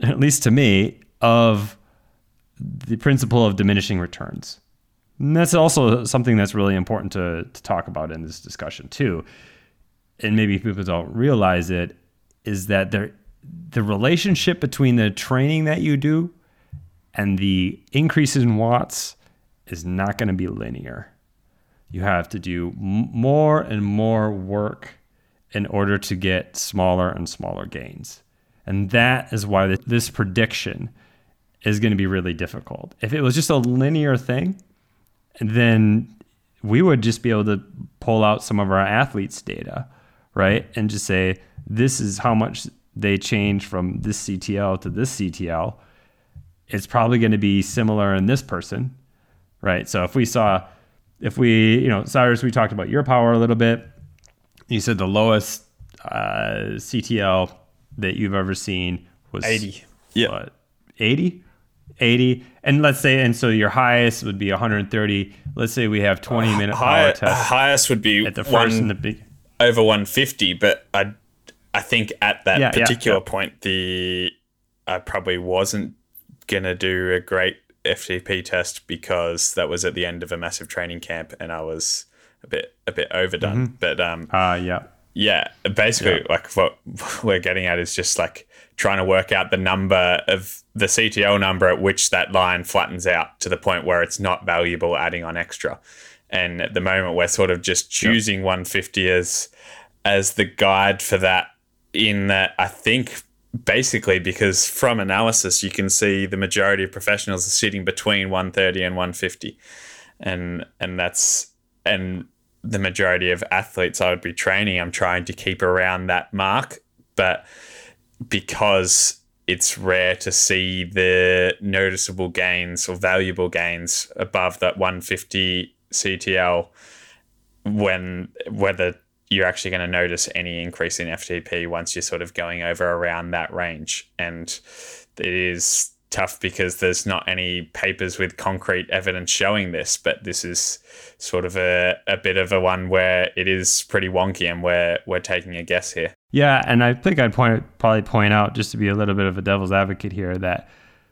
[SPEAKER 2] at least to me, of the principle of diminishing returns. And that's also something that's really important to, to talk about in this discussion, too. And maybe people don't realize it is that there, the relationship between the training that you do and the increase in watts is not going to be linear. You have to do more and more work in order to get smaller and smaller gains. And that is why this prediction is going to be really difficult. If it was just a linear thing, then we would just be able to pull out some of our athletes' data, right? And just say, this is how much they change from this CTL to this CTL. It's probably going to be similar in this person, right? So if we saw, if we, you know, Cyrus, we talked about your power a little bit. You said the lowest uh, CTL that you've ever seen was
[SPEAKER 3] 80. Yeah.
[SPEAKER 2] 80? 80 and let's say and so your highest would be 130 let's say we have 20 minute
[SPEAKER 3] High,
[SPEAKER 2] power test
[SPEAKER 3] highest would be
[SPEAKER 2] at the first
[SPEAKER 3] one,
[SPEAKER 2] and the big
[SPEAKER 3] over 150, but I I think at that
[SPEAKER 2] Yeah, yeah,
[SPEAKER 3] particular
[SPEAKER 2] yeah.
[SPEAKER 3] point the I probably wasn't gonna do a great FTP test because that was at the end of a massive training camp and I was a bit a bit overdone.
[SPEAKER 2] Mm-hmm.
[SPEAKER 3] But um
[SPEAKER 2] uh yeah
[SPEAKER 3] yeah, basically, like what we're getting at is just like trying to work out the number of the CTL number at which that line flattens out to the point where it's not valuable adding on extra. And at the moment, we're sort of just choosing 150 as as the guide for that. In that, I think basically because from analysis, you can see the majority of professionals are sitting between 130 and 150, and and that's and the majority of athletes I would be training, I'm trying to keep around that mark. But because it's rare to see the noticeable gains or valuable gains above that 150 CTL, when whether you're actually going to notice any increase in FTP once you're sort of going over around that range. And it is tough because there's not any papers with concrete evidence showing this, but this is sort of a, a bit of a one where it is pretty wonky and we're, we're taking a guess here.
[SPEAKER 2] yeah and i think i'd point probably point out just to be a little bit of a devil's advocate here that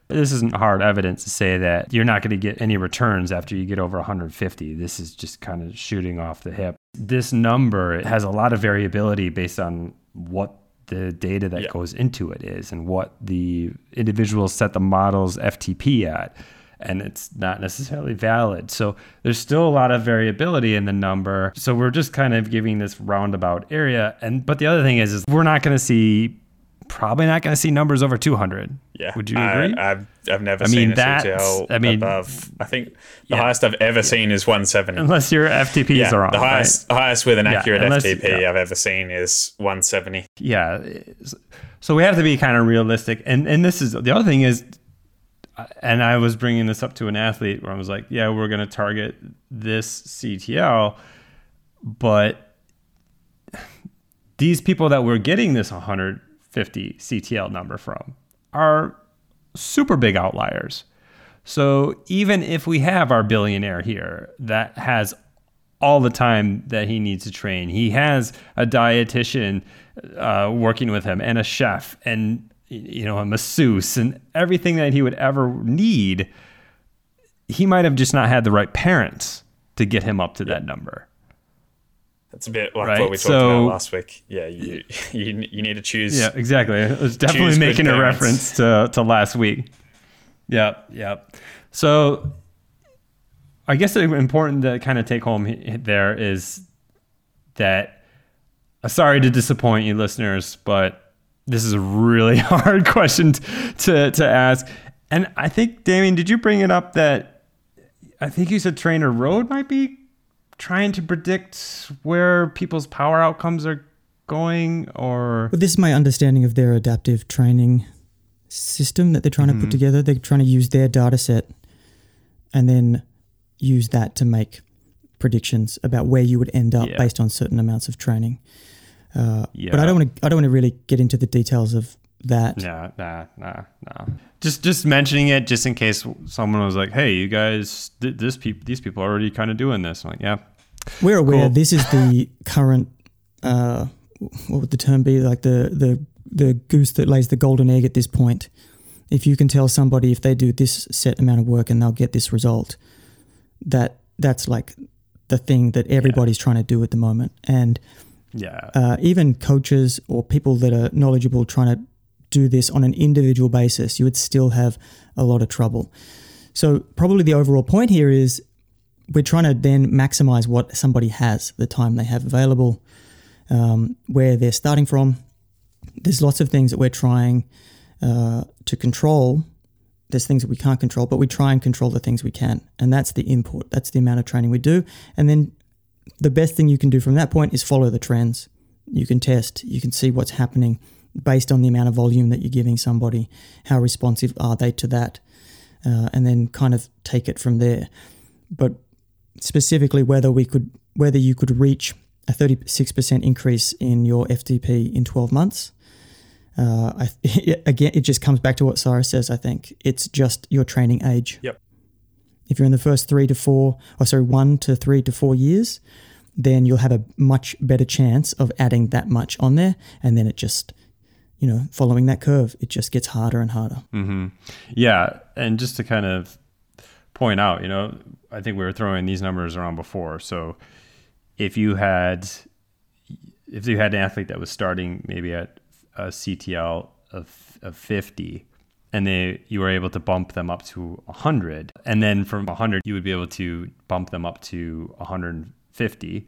[SPEAKER 2] this isn't hard evidence to say that you're not going to get any returns after you get over 150 this is just kind of shooting off the hip this number it has a lot of variability based on what the data that
[SPEAKER 3] Yeah.
[SPEAKER 2] goes into it is and what the individuals set the model's FTP at. And it's not necessarily valid. So there's still a lot of variability in the number. So we're just kind of giving this roundabout area. And but the other thing is, is we're not going to see, probably not going to see numbers over 200.
[SPEAKER 3] Yeah.
[SPEAKER 2] Would you agree?
[SPEAKER 3] I've, I've never
[SPEAKER 2] I
[SPEAKER 3] seen a CTL
[SPEAKER 2] I mean,
[SPEAKER 3] above. I think the
[SPEAKER 2] yeah.
[SPEAKER 3] highest I've ever seen is 170.
[SPEAKER 2] Unless your FTPs
[SPEAKER 3] yeah,
[SPEAKER 2] are on.
[SPEAKER 3] the highest, highest with an
[SPEAKER 2] Yeah,
[SPEAKER 3] accurate
[SPEAKER 2] unless-
[SPEAKER 3] FTP
[SPEAKER 2] yeah.
[SPEAKER 3] I've ever seen is 170.
[SPEAKER 2] yeah so we have to be kind of realistic and and this is the other thing is and i was bringing this up to an athlete where i was like yeah we're going to target this ctl but these people that we're getting this 150 ctl number from are super big outliers so even if we have our billionaire here that has all the time that he needs to train. He has a dietitian uh, working with him and a chef and you know a masseuse and everything that he would ever need. He might have just not had the right parents to get him up to that number.
[SPEAKER 3] That's a bit like
[SPEAKER 2] Right,
[SPEAKER 3] what we talked
[SPEAKER 2] so-
[SPEAKER 3] about last week. Yeah, you, you you need to choose.
[SPEAKER 2] Yeah, exactly. I was definitely making a reference to, to last week. Yep, yep. So I guess the important to kind of take home there is that uh, sorry to disappoint you listeners, but this is a really hard question to, to ask. And I think, Damian, did you bring it up that I think you said Trainer Road might be trying to predict where people's power outcomes are going or
[SPEAKER 1] But this is my understanding of their adaptive training system that they're trying to put together. They're trying to use their data set and then use that to make predictions about where you would end up
[SPEAKER 2] Yeah.
[SPEAKER 1] based on certain amounts of training. Uh,
[SPEAKER 2] Yeah.
[SPEAKER 1] But I don't want to. I don't want to really get into the details of that.
[SPEAKER 2] Nah, nah, nah, nah. Just just mentioning it just in case someone was like, "Hey, you guys, th- this peop- these people are already kind of doing this." I'm like, yeah,
[SPEAKER 1] We're aware
[SPEAKER 2] Cool.
[SPEAKER 1] this is the current. Uh, what would the term be? Like the the the goose that lays the golden egg at this point. If you can tell somebody if they do this set amount of work and they'll get this result, that that's like the thing that everybody's trying to do at the moment. And
[SPEAKER 2] yeah,
[SPEAKER 1] uh, even coaches or people that are knowledgeable trying to do this on an individual basis, you would still have a lot of trouble. So, probably the overall point here is we're trying to then maximize what somebody has, the time they have available, um, where they're starting from. There's lots of things that we're trying uh, to control there's things that we can't control, but we try and control the things we can. And that's the input. That's the amount of training we do. And then the best thing you can do from that point is follow the trends. You can test, you can see what's happening based on the amount of volume that you're giving somebody. How responsive are they to that? Uh, and then kind of take it from there. But specifically, whether we could, whether you could reach a 36% increase in your FTP in 12 months uh, I, again, it just comes back to what Cyrus says. I think it's just your training age.
[SPEAKER 3] Yep.
[SPEAKER 1] If you're in the first three to four, or sorry, one to three to four years, then you'll have a much better chance of adding that much on there, and then it just, you know, following that curve, it just gets harder and harder.
[SPEAKER 2] Mm-hmm. Yeah, and just to kind of point out, you know, I think we were throwing these numbers around before. So if you had if you had an athlete that was starting maybe at a CTL of, of 50 and they you were able to bump them up to 100 and then from 100 you would be able to bump them up to 150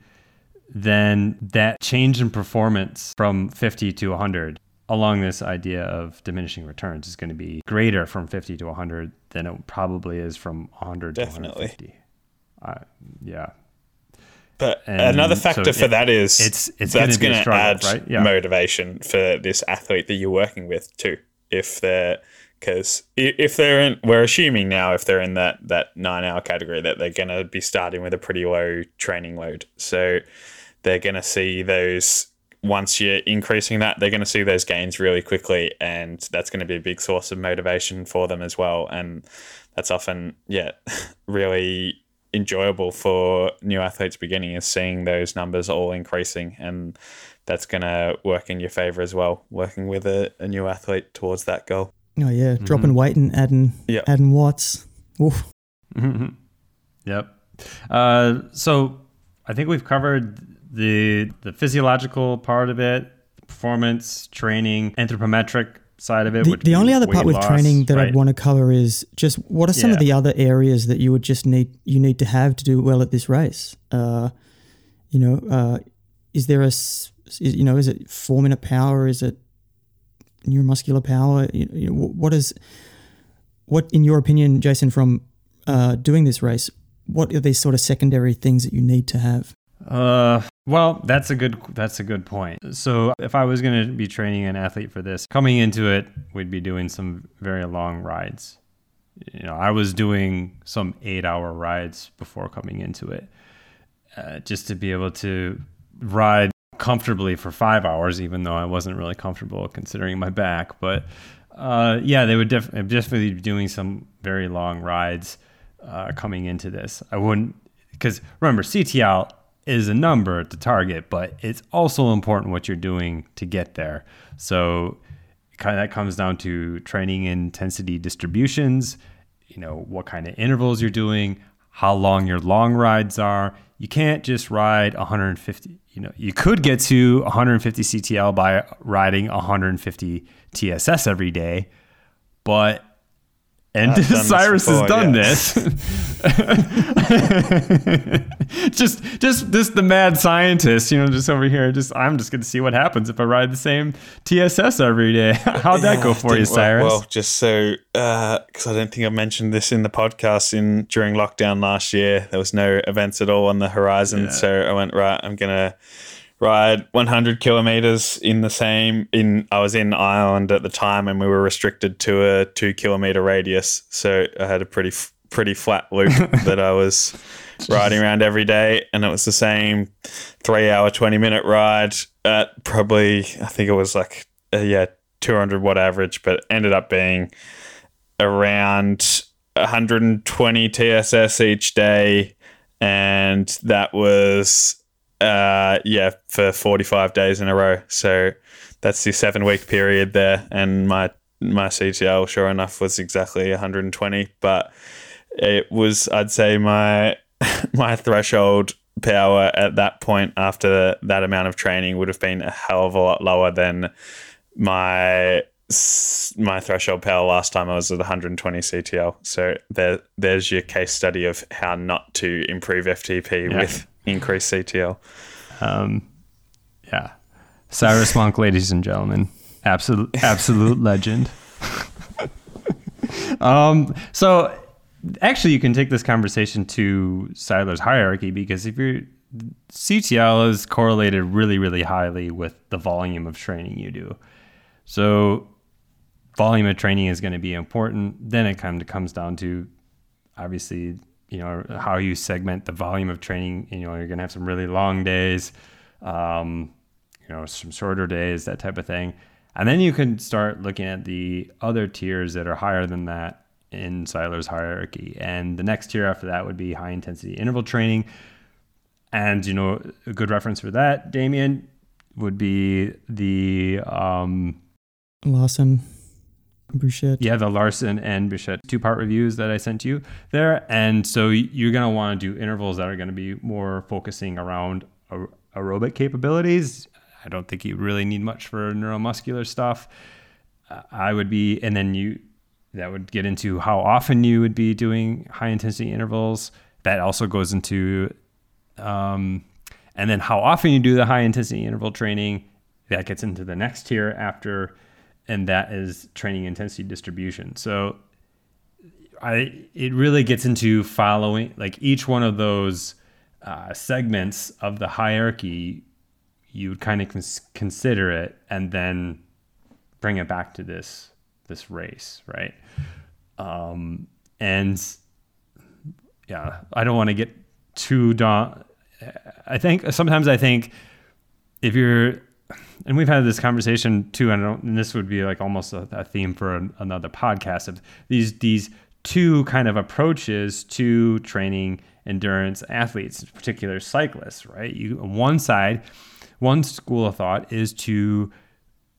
[SPEAKER 2] then that change in performance from 50 to 100 along this idea of diminishing returns is going to be greater from 50 to 100 than it probably is from 100
[SPEAKER 3] Definitely.
[SPEAKER 2] to 150 uh, yeah
[SPEAKER 3] But
[SPEAKER 2] And
[SPEAKER 3] another factor
[SPEAKER 2] so
[SPEAKER 3] for
[SPEAKER 2] it-
[SPEAKER 3] that is
[SPEAKER 2] it's- it's
[SPEAKER 3] that's going to add
[SPEAKER 2] right? Yeah.
[SPEAKER 3] motivation for this athlete that you're working with too. If they're because if they're in, we're assuming now if they're in that that nine hour category that they're going to be starting with a pretty low training load, so they're going to see those. Once you're increasing that, they're going to see those gains really quickly, and that's going to be a big source of motivation for them as well. And that's often, yeah, really enjoyable for new athletes beginning is seeing those numbers all increasing and that's going to work in your favor as well working with a, a new athlete towards that goal
[SPEAKER 1] Oh yeah, dropping weight and adding
[SPEAKER 3] Yep.
[SPEAKER 1] adding watts. Oof.
[SPEAKER 2] Mhm. Yep. Uh, so I think we've covered the the physiological part of it, performance, training, anthropometric side of it.
[SPEAKER 1] The, the only other part with
[SPEAKER 2] loss,
[SPEAKER 1] training that
[SPEAKER 2] right?
[SPEAKER 1] I'd want to cover is just what are some of the other areas that you would just need you need to have to do well at this race. Uh, you know, uh, is there a is, you know is it four minute power? Is it neuromuscular power? You, you know, what is what in your opinion, Jason, from uh, doing this race? What are these sort of secondary things that you need to have?
[SPEAKER 2] Uh, well, that's a good that's a good point. So if I was going to be training an athlete for this, coming into it, we'd be doing some very long rides. You know, I was doing some eight hour rides before coming into it, uh, just to be able to ride comfortably for five hours, even though I wasn't really comfortable considering my back. But uh, yeah, they would def- definitely be doing some very long rides uh, coming into this. I wouldn't, because remember, CTL is a number to target, but it's also important what you're doing to get there. So kind of that comes down to training intensity distributions, you know, what kind of intervals you're doing, how long your long rides are. You can't just ride 150, you know, you could get to 150 CTL by riding 150 TSS every day, but and
[SPEAKER 3] I've done this
[SPEAKER 2] Cyrus has done this. just just just the mad scientist, you know, just over here. Just I'm just gonna see what happens if I ride the same TSS every day. How'd that
[SPEAKER 3] Yeah,
[SPEAKER 2] go for you,
[SPEAKER 3] think- well-
[SPEAKER 2] Cyrus?
[SPEAKER 3] Well, just so uh, because I don't think I mentioned this in the podcast in during lockdown last year, there was no events at all on the horizon.
[SPEAKER 2] Yeah.
[SPEAKER 3] So I went right. I'm gonna ride 100 kilometers in the same. In I was in Ireland at the time, and we were restricted to a two kilometer radius. So I had a pretty f- pretty flat loop that I was riding around every day, and it was the same three hour, 20 minute ride at probably I think it was like uh, yeah 200 watt average, but ended up being around 120 TSS each day, and that was uh, yeah for 45 days in a row. So that's the seven week period there, and my my CTL sure enough was exactly 120, but it was I'd say my my threshold power at that point after that amount of training would have been a hell of a lot lower than my my threshold power last time I was at 120 CTL. So there there's your case study of how not to improve FTP
[SPEAKER 2] Yeah.
[SPEAKER 3] with increased CTL.
[SPEAKER 2] Um, yeah, Cyrus Monk, ladies and gentlemen, absolute absolute legend. um, so actually, you can take this conversation to Seiler's hierarchy because if you're CTL is correlated really, really highly with the volume of training you do. So volume of training is going to be important. Then it kind of comes down to obviously, you know, how you segment the volume of training. You know, you're going to have some really long days, um, you know, some shorter days, that type of thing. And then you can start looking at the other tiers that are higher than that in Seiler's hierarchy. And the next tier after that would be high intensity interval training. And, you know, a good reference for that, Damian, would be the um,
[SPEAKER 1] Laursen
[SPEAKER 2] Yeah, the Laursen and Buchheit two part reviews that I sent you there. And so you're going to want to do intervals that are going to be more focusing around aerobic capabilities. I don't think you really need much for neuromuscular stuff. I would be, and then you, that would get into how often you would be doing high intensity intervals. That also goes into, um, and then how often you do the high intensity interval training. That gets into the next tier after and that is training intensity distribution. So I it really gets into following like each one of those uh, segments of the hierarchy. You would kind of cons- consider it and then bring it back to this this race, right? Um, and yeah, I don't want to get too dawn. I think sometimes I think if you're and we've had this conversation too, and, and this would be like almost a, a theme for an, another podcast of these these two kind of approaches to training endurance athletes, in particular cyclists. Right, you on one side, one school of thought is to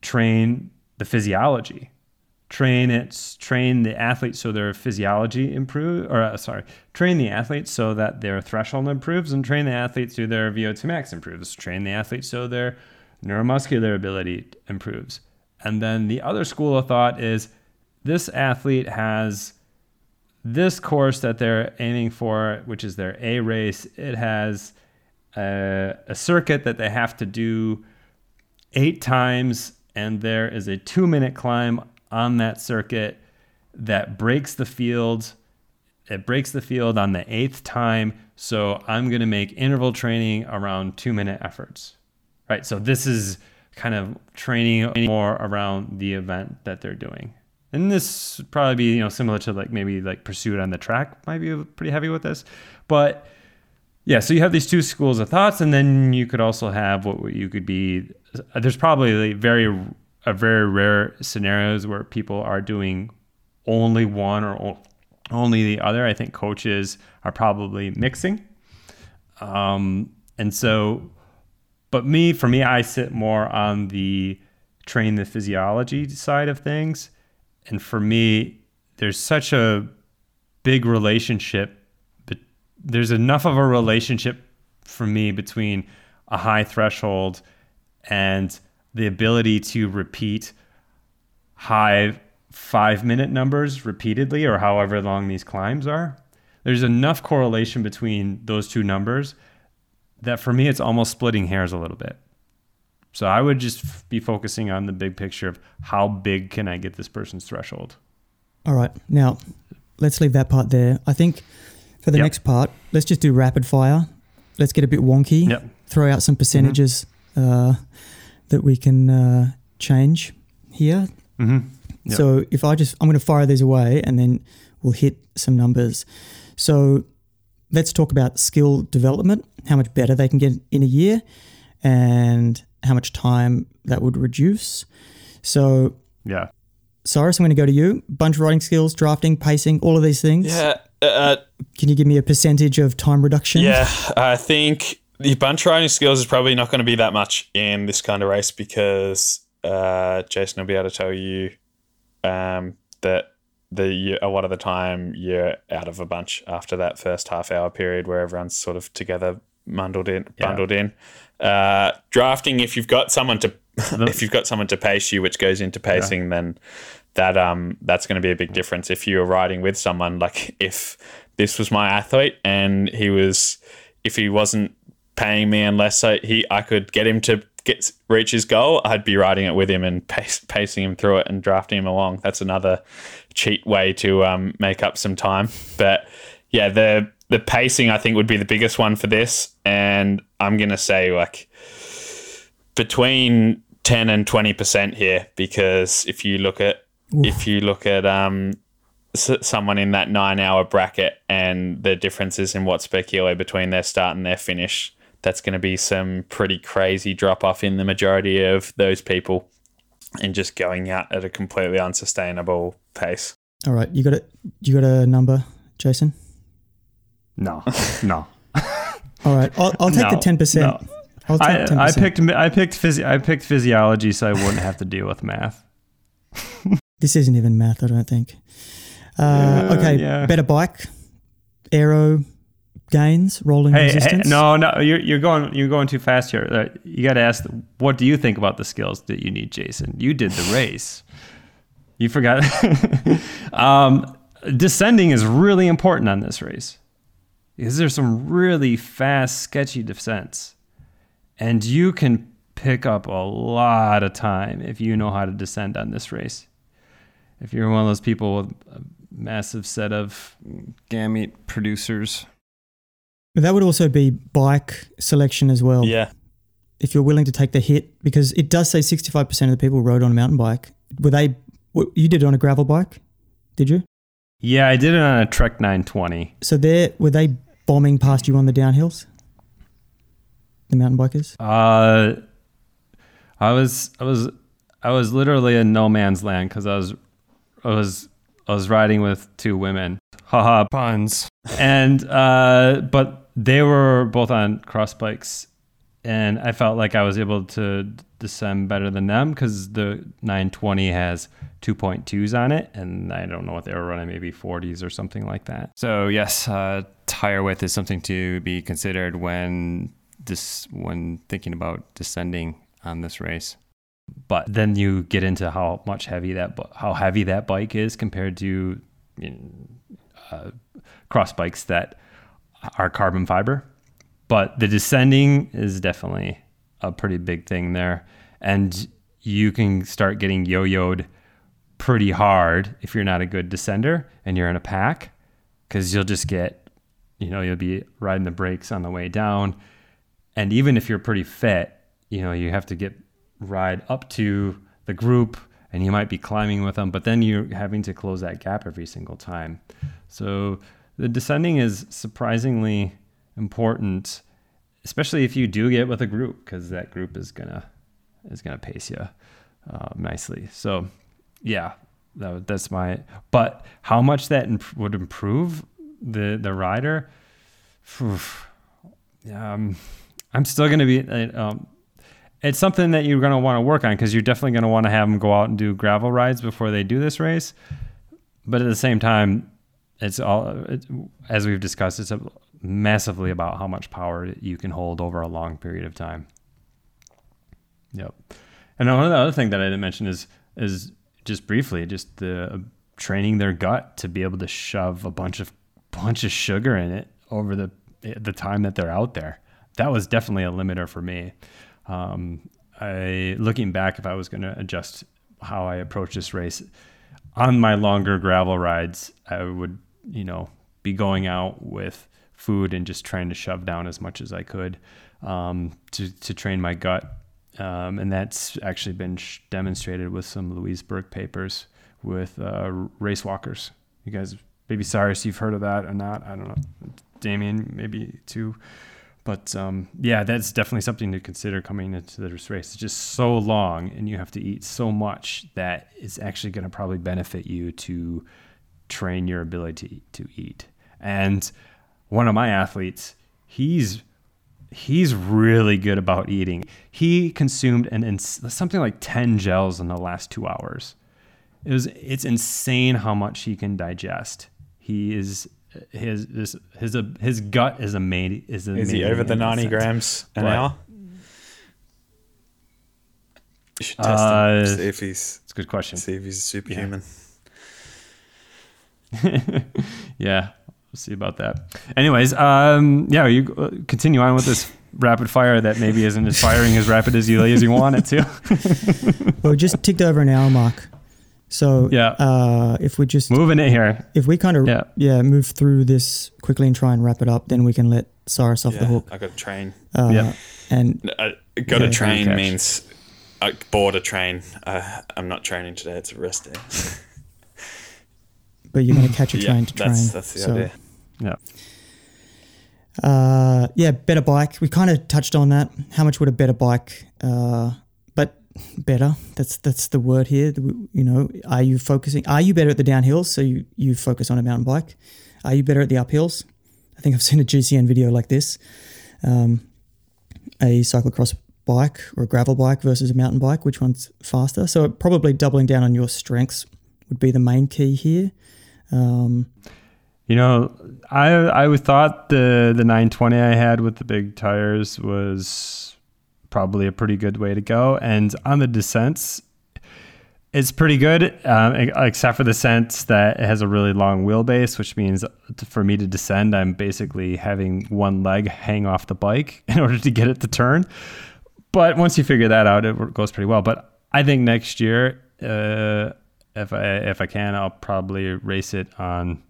[SPEAKER 2] train the physiology, train it, train the athletes so their physiology improves, or uh, sorry, train the athletes so that their threshold improves, and train the athletes so their VO2 max improves. Train the athletes so their neuromuscular ability improves. And then the other school of thought is this athlete has this course that they're aiming for, which is their A race. It has a, a circuit that they have to do eight times, and there is a two minute climb on that circuit that breaks the field. It breaks the field on the eighth time. So I'm going to make interval training around two minute efforts right? So this is kind of training more around the event that they're doing. And this probably be, you know, similar to like maybe like pursuit on the track might be pretty heavy with this. But yeah, so you have these two schools of thoughts, and then you could also have what you could be. There's probably very a very rare scenarios where people are doing only one or only the other. I think coaches are probably mixing. Um, and so but me, for me, I sit more on the train the physiology side of things. And for me, there's such a big relationship, but there's enough of a relationship for me between a high threshold and the ability to repeat high five minute numbers repeatedly or however long these climbs are. There's enough correlation between those two numbers that for me, it's almost splitting hairs a little bit. So I would just be focusing on the big picture of how big can I get this person's threshold.
[SPEAKER 1] All right. Now, let's leave that part there. I think for the yep. next part, let's just do rapid fire. Let's get a bit wonky.
[SPEAKER 2] Yep.
[SPEAKER 1] Throw out some percentages mm-hmm. uh, that we can uh, change here.
[SPEAKER 2] Mm-hmm.
[SPEAKER 1] Yep. So if I just, I'm going to fire these away and then we'll hit some numbers. So let's talk about skill development, how much better they can get in a year, and how much time that would reduce. So,
[SPEAKER 2] yeah.
[SPEAKER 1] Cyrus, I'm going to go to you. Bunch of writing skills, drafting, pacing, all of these things.
[SPEAKER 3] Yeah. Uh,
[SPEAKER 1] can you give me a percentage of time reduction?
[SPEAKER 3] Yeah, I think the bunch riding skills is probably not going to be that much in this kind of race because uh, Jason will be able to tell you um, that the a lot of the time you're out of a bunch after that first half hour period where everyone's sort of together bundled in bundled yeah. in uh, drafting if you've got someone to if you've got someone to pace you which goes into pacing yeah. then that um that's going to be a big difference if you're riding with someone like if this was my athlete and he was if he wasn't paying me unless I, he I could get him to get reach his goal, I'd be riding it with him and pace, pacing him through it and drafting him along. That's another cheat way to um, make up some time. But yeah, the the pacing I think would be the biggest one for this, and I'm gonna say like between ten and twenty percent here because if you look at Oof. if you look at um someone in that nine hour bracket and the differences in watts per kilo between their start and their finish, that's going to be some pretty crazy drop off in the majority of those people and just going out at a completely unsustainable pace.
[SPEAKER 1] All right, you got it. You got a number, Jason?
[SPEAKER 2] No, no.
[SPEAKER 1] All right, I'll, I'll take no, the ten percent.
[SPEAKER 2] No. I, I picked I picked phys- I picked physiology so I wouldn't have to deal with math.
[SPEAKER 1] this isn't even math, I don't think. Uh, yeah, okay, yeah. better bike, aero gains, rolling hey, resistance.
[SPEAKER 2] Hey, no, no, you're, you're going you're going too fast here. Uh, you got to ask, what do you think about the skills that you need, Jason? You did the race. You forgot. um, descending is really important on this race because there's some really fast, sketchy descents, and you can pick up a lot of time if you know how to descend on this race. If you're one of those people with a massive set of gamete producers.
[SPEAKER 1] That would also be bike selection as well.
[SPEAKER 3] Yeah.
[SPEAKER 1] If you're willing to take the hit, because it does say 65% of the people rode on a mountain bike. Were they, you did it on a gravel bike? Did you?
[SPEAKER 2] Yeah, I did it on a Trek 920.
[SPEAKER 1] So there, were they bombing past you on the downhills? The mountain bikers?
[SPEAKER 2] Uh, I was, I was, I was literally in no man's land because I was, I was I was riding with two women. Haha, puns. And uh, but they were both on cross bikes, and I felt like I was able to descend better than them because the 920 has 2.2s on it, and I don't know what they were running, maybe 40s or something like that. So yes, uh, tire width is something to be considered when this when thinking about descending on this race but then you get into how much heavy that how heavy that bike is compared to you know, uh, cross bikes that are carbon fiber. But the descending is definitely a pretty big thing there, and you can start getting yo-yoed pretty hard if you're not a good descender and you're in a pack, because you'll just get, you know, you'll be riding the brakes on the way down, and even if you're pretty fit, you know, you have to get ride up to the group and you might be climbing with them, but then you're having to close that gap every single time. So the descending is surprisingly important, especially if you do get with a group, because that group is gonna is gonna pace you uh, nicely. So yeah, that, that's my. But how much that imp- would improve the the rider? Um, I'm still gonna be. Um, it's something that you're to want to work on because you're definitely to want to have them go out and do gravel rides before they do this race. But at the same time, it's all it, as we've discussed. It's a, massively about how much power you can hold over a long period of time. Yep. And the other thing that I didn't mention is is just briefly just the uh, training their gut to be able to shove a bunch of bunch of sugar in it over the the time that they're out there. That was definitely a limiter for me. Um, I looking back, if I was going to adjust how I approach this race on my longer gravel rides, I would you know be going out with food and just trying to shove down as much as I could um, to to train my gut. Um, and that's actually been sh- demonstrated with some Louise Burke papers with uh, race walkers. You guys, maybe Cyrus, you've heard of that or not? I don't know. Damian, maybe too. But um, yeah, that's definitely something to consider coming into this race. It's just so long, and you have to eat so much that it's actually going to probably benefit you to train your ability to eat. And one of my athletes, he's he's really good about eating. He consumed an ins- something like ten gels in the last two hours. It was it's insane how much he can digest. He is his his his, his gut is a main is
[SPEAKER 3] is he over the ninety grams an but, hour? You should test uh, him. See if he's.
[SPEAKER 2] It's a good question.
[SPEAKER 3] See if he's superhuman.
[SPEAKER 2] Yeah. yeah, we'll see about that. Anyways, um, yeah, you uh, continue on with this rapid fire that maybe isn't as firing as rapid as you as you want it to.
[SPEAKER 1] well, we just ticked over an hour mark. So
[SPEAKER 2] Yeah.
[SPEAKER 1] uh, if we just
[SPEAKER 2] Moving it here.
[SPEAKER 1] if we kind of
[SPEAKER 2] Yeah.
[SPEAKER 1] yeah. move through this quickly and try and wrap it up, then we can let Cyrus off the hook.
[SPEAKER 3] I got a train.
[SPEAKER 1] Uh,
[SPEAKER 2] Yeah.
[SPEAKER 1] And
[SPEAKER 3] I got
[SPEAKER 1] Yeah.
[SPEAKER 3] a train means I board a train. Uh, I'm not training today. It's a rest day.
[SPEAKER 1] but you're going to catch a train to train.
[SPEAKER 3] that's that's the
[SPEAKER 1] So,
[SPEAKER 3] idea.
[SPEAKER 2] Yeah.
[SPEAKER 1] Uh, yeah, better bike. We kind of touched on that. How much would a better bike? Uh, but better. That's that's the word here. You know, are you focusing? Are you better at the downhills? So you you focus on a mountain bike. Are you better at the uphills? I think I've seen a GCN video like this. Um, a cyclocross bike or a gravel bike versus a mountain bike. Which one's faster? So probably doubling down on your strengths would be the main key here. Um,
[SPEAKER 2] You know, I I thought the the 920 I had with the big tires was probably a pretty good way to go. And on the descents, it's pretty good, um, except for the sense that it has a really long wheelbase, which means for me to descend, I'm basically having one leg hang off the bike in order to get it to turn. But once you figure that out, it goes pretty well. But I think next year, uh, if I if I can, I'll probably race it on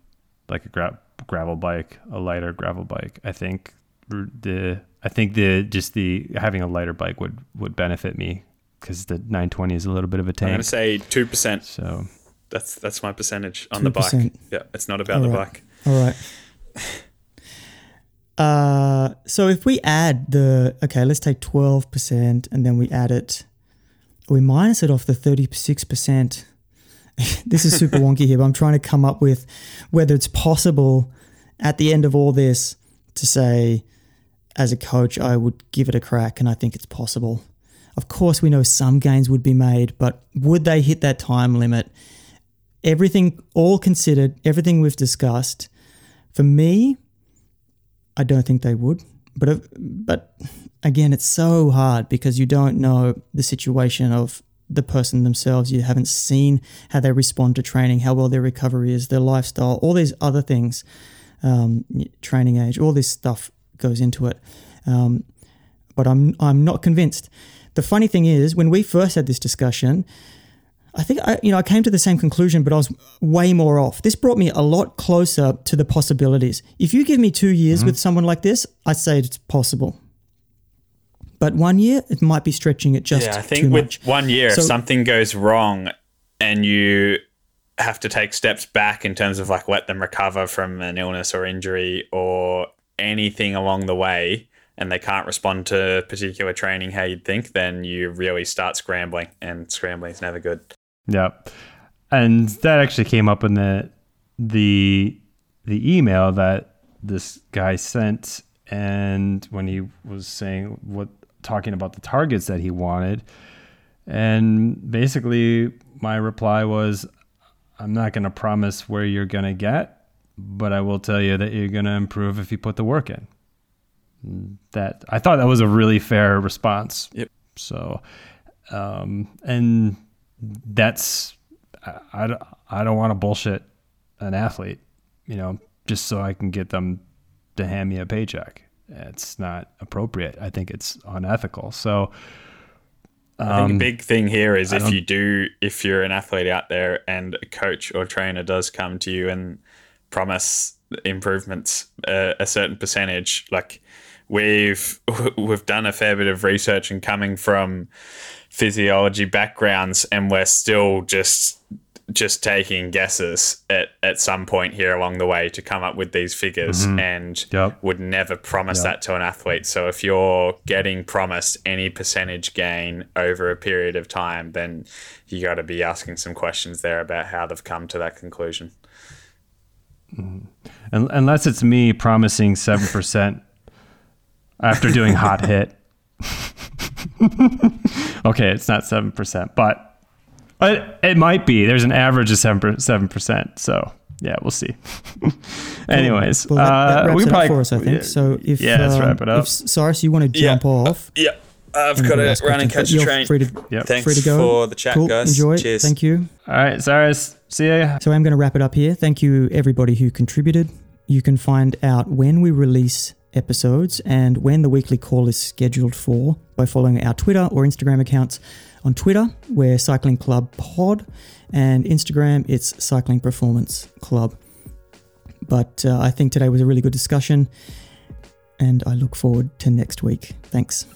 [SPEAKER 2] like a gra- gravel bike, a lighter gravel bike. I think the I think the just the having a lighter bike would would benefit me because the 920 is a little bit of a tank.
[SPEAKER 3] I'm gonna say two percent.
[SPEAKER 2] So
[SPEAKER 3] That's that's my percentage on the bike. Yeah, it's not about the
[SPEAKER 1] Alright.
[SPEAKER 3] bike.
[SPEAKER 1] All right. Uh, so if we add the okay, let's take twelve percent, and then we add it, we minus it off the thirty six percent. This is super wonky here, but I'm trying to come up with whether it's possible at the end of all this to say, as a coach, I would give it a crack, and I think it's possible. Of course, we know some gains would be made, but would they hit that time limit? Everything, all considered, everything we've discussed, for me, I don't think they would. But uh, but again, it's so hard because you don't know the situation of the person themselves. You haven't seen how they respond to training, how well their recovery is, their lifestyle, all these other things, um, training age, all this stuff goes into it. Um, but I'm I'm not convinced. The funny thing is, when we first had this discussion, I think I, you know I came to the same conclusion, but I was way more off. This brought me a lot closer to the possibilities. If you give me two years with someone like this, I'd say it's possible. But one year, it might be stretching it just
[SPEAKER 3] yeah, I
[SPEAKER 1] too
[SPEAKER 3] think with
[SPEAKER 1] much.
[SPEAKER 3] one year,
[SPEAKER 1] So-
[SPEAKER 3] if something goes wrong and you have to take steps back in terms of like let them recover from an illness or injury or anything along the way, and they can't respond to particular training how you'd think, then you really start scrambling, and scrambling is never good.
[SPEAKER 2] yeah, and that actually came up in the the the email that this guy sent, and when he was saying what talking about the targets that he wanted, and basically my reply was, I'm not going to promise where you're going to get, but I will tell you that you're going to improve if you put the work in. That I thought that was a really fair response.
[SPEAKER 3] Yep.
[SPEAKER 2] So, um, and that's I, I, don't- I don't want to bullshit an athlete, you know, just so I can get them to hand me a paycheck. It's not appropriate. I think it's unethical. So,
[SPEAKER 3] I think
[SPEAKER 2] um,
[SPEAKER 3] a big thing here is
[SPEAKER 2] I
[SPEAKER 3] if
[SPEAKER 2] don't-
[SPEAKER 3] you do, if you're an athlete out there and a coach or trainer does come to you and promise improvements uh, a certain percentage, like we've we've done a fair bit of research and coming from physiology backgrounds, and we're still just just taking guesses at, at some point here along the way to come up with these figures mm-hmm. and
[SPEAKER 2] Yep.
[SPEAKER 3] would never promise
[SPEAKER 2] Yep.
[SPEAKER 3] that to an athlete. So if you're getting promised any percentage gain over a period of time, then you got to be asking some questions there about how they've come to that conclusion. Mm-hmm.
[SPEAKER 2] un- unless it's me promising 7% after doing hot hit. okay, it's not 7%, but it, it might be. There's an average of 7%. 7% so, yeah, we'll see. Anyways,
[SPEAKER 1] Well, that, that
[SPEAKER 2] uh, we
[SPEAKER 1] it
[SPEAKER 2] probably,
[SPEAKER 1] up for us, I think. So if
[SPEAKER 2] yeah, let's
[SPEAKER 1] um,
[SPEAKER 2] wrap it up.
[SPEAKER 1] If Cyrus, you want to
[SPEAKER 3] Yeah.
[SPEAKER 1] jump off,
[SPEAKER 3] Yeah, I've
[SPEAKER 1] and
[SPEAKER 3] got
[SPEAKER 1] we'll
[SPEAKER 3] to run and catch
[SPEAKER 1] but
[SPEAKER 3] a
[SPEAKER 1] you're
[SPEAKER 3] train.
[SPEAKER 1] Free to,
[SPEAKER 2] Yep.
[SPEAKER 3] Thanks
[SPEAKER 1] free to go.
[SPEAKER 3] for the chat,
[SPEAKER 1] cool.
[SPEAKER 3] guys.
[SPEAKER 1] Enjoy.
[SPEAKER 3] Cheers.
[SPEAKER 1] Thank you.
[SPEAKER 2] All right, Cyrus, see ya.
[SPEAKER 1] So I'm going to wrap it up here. Thank you, everybody who contributed. You can find out when we release episodes and when the weekly call is scheduled for by following our Twitter or Instagram accounts. On Twitter, we're Cycling Club Pod, and Instagram, it's Cycling Performance Club. But uh, I think today was a really good discussion, and I look forward to next week. Thanks.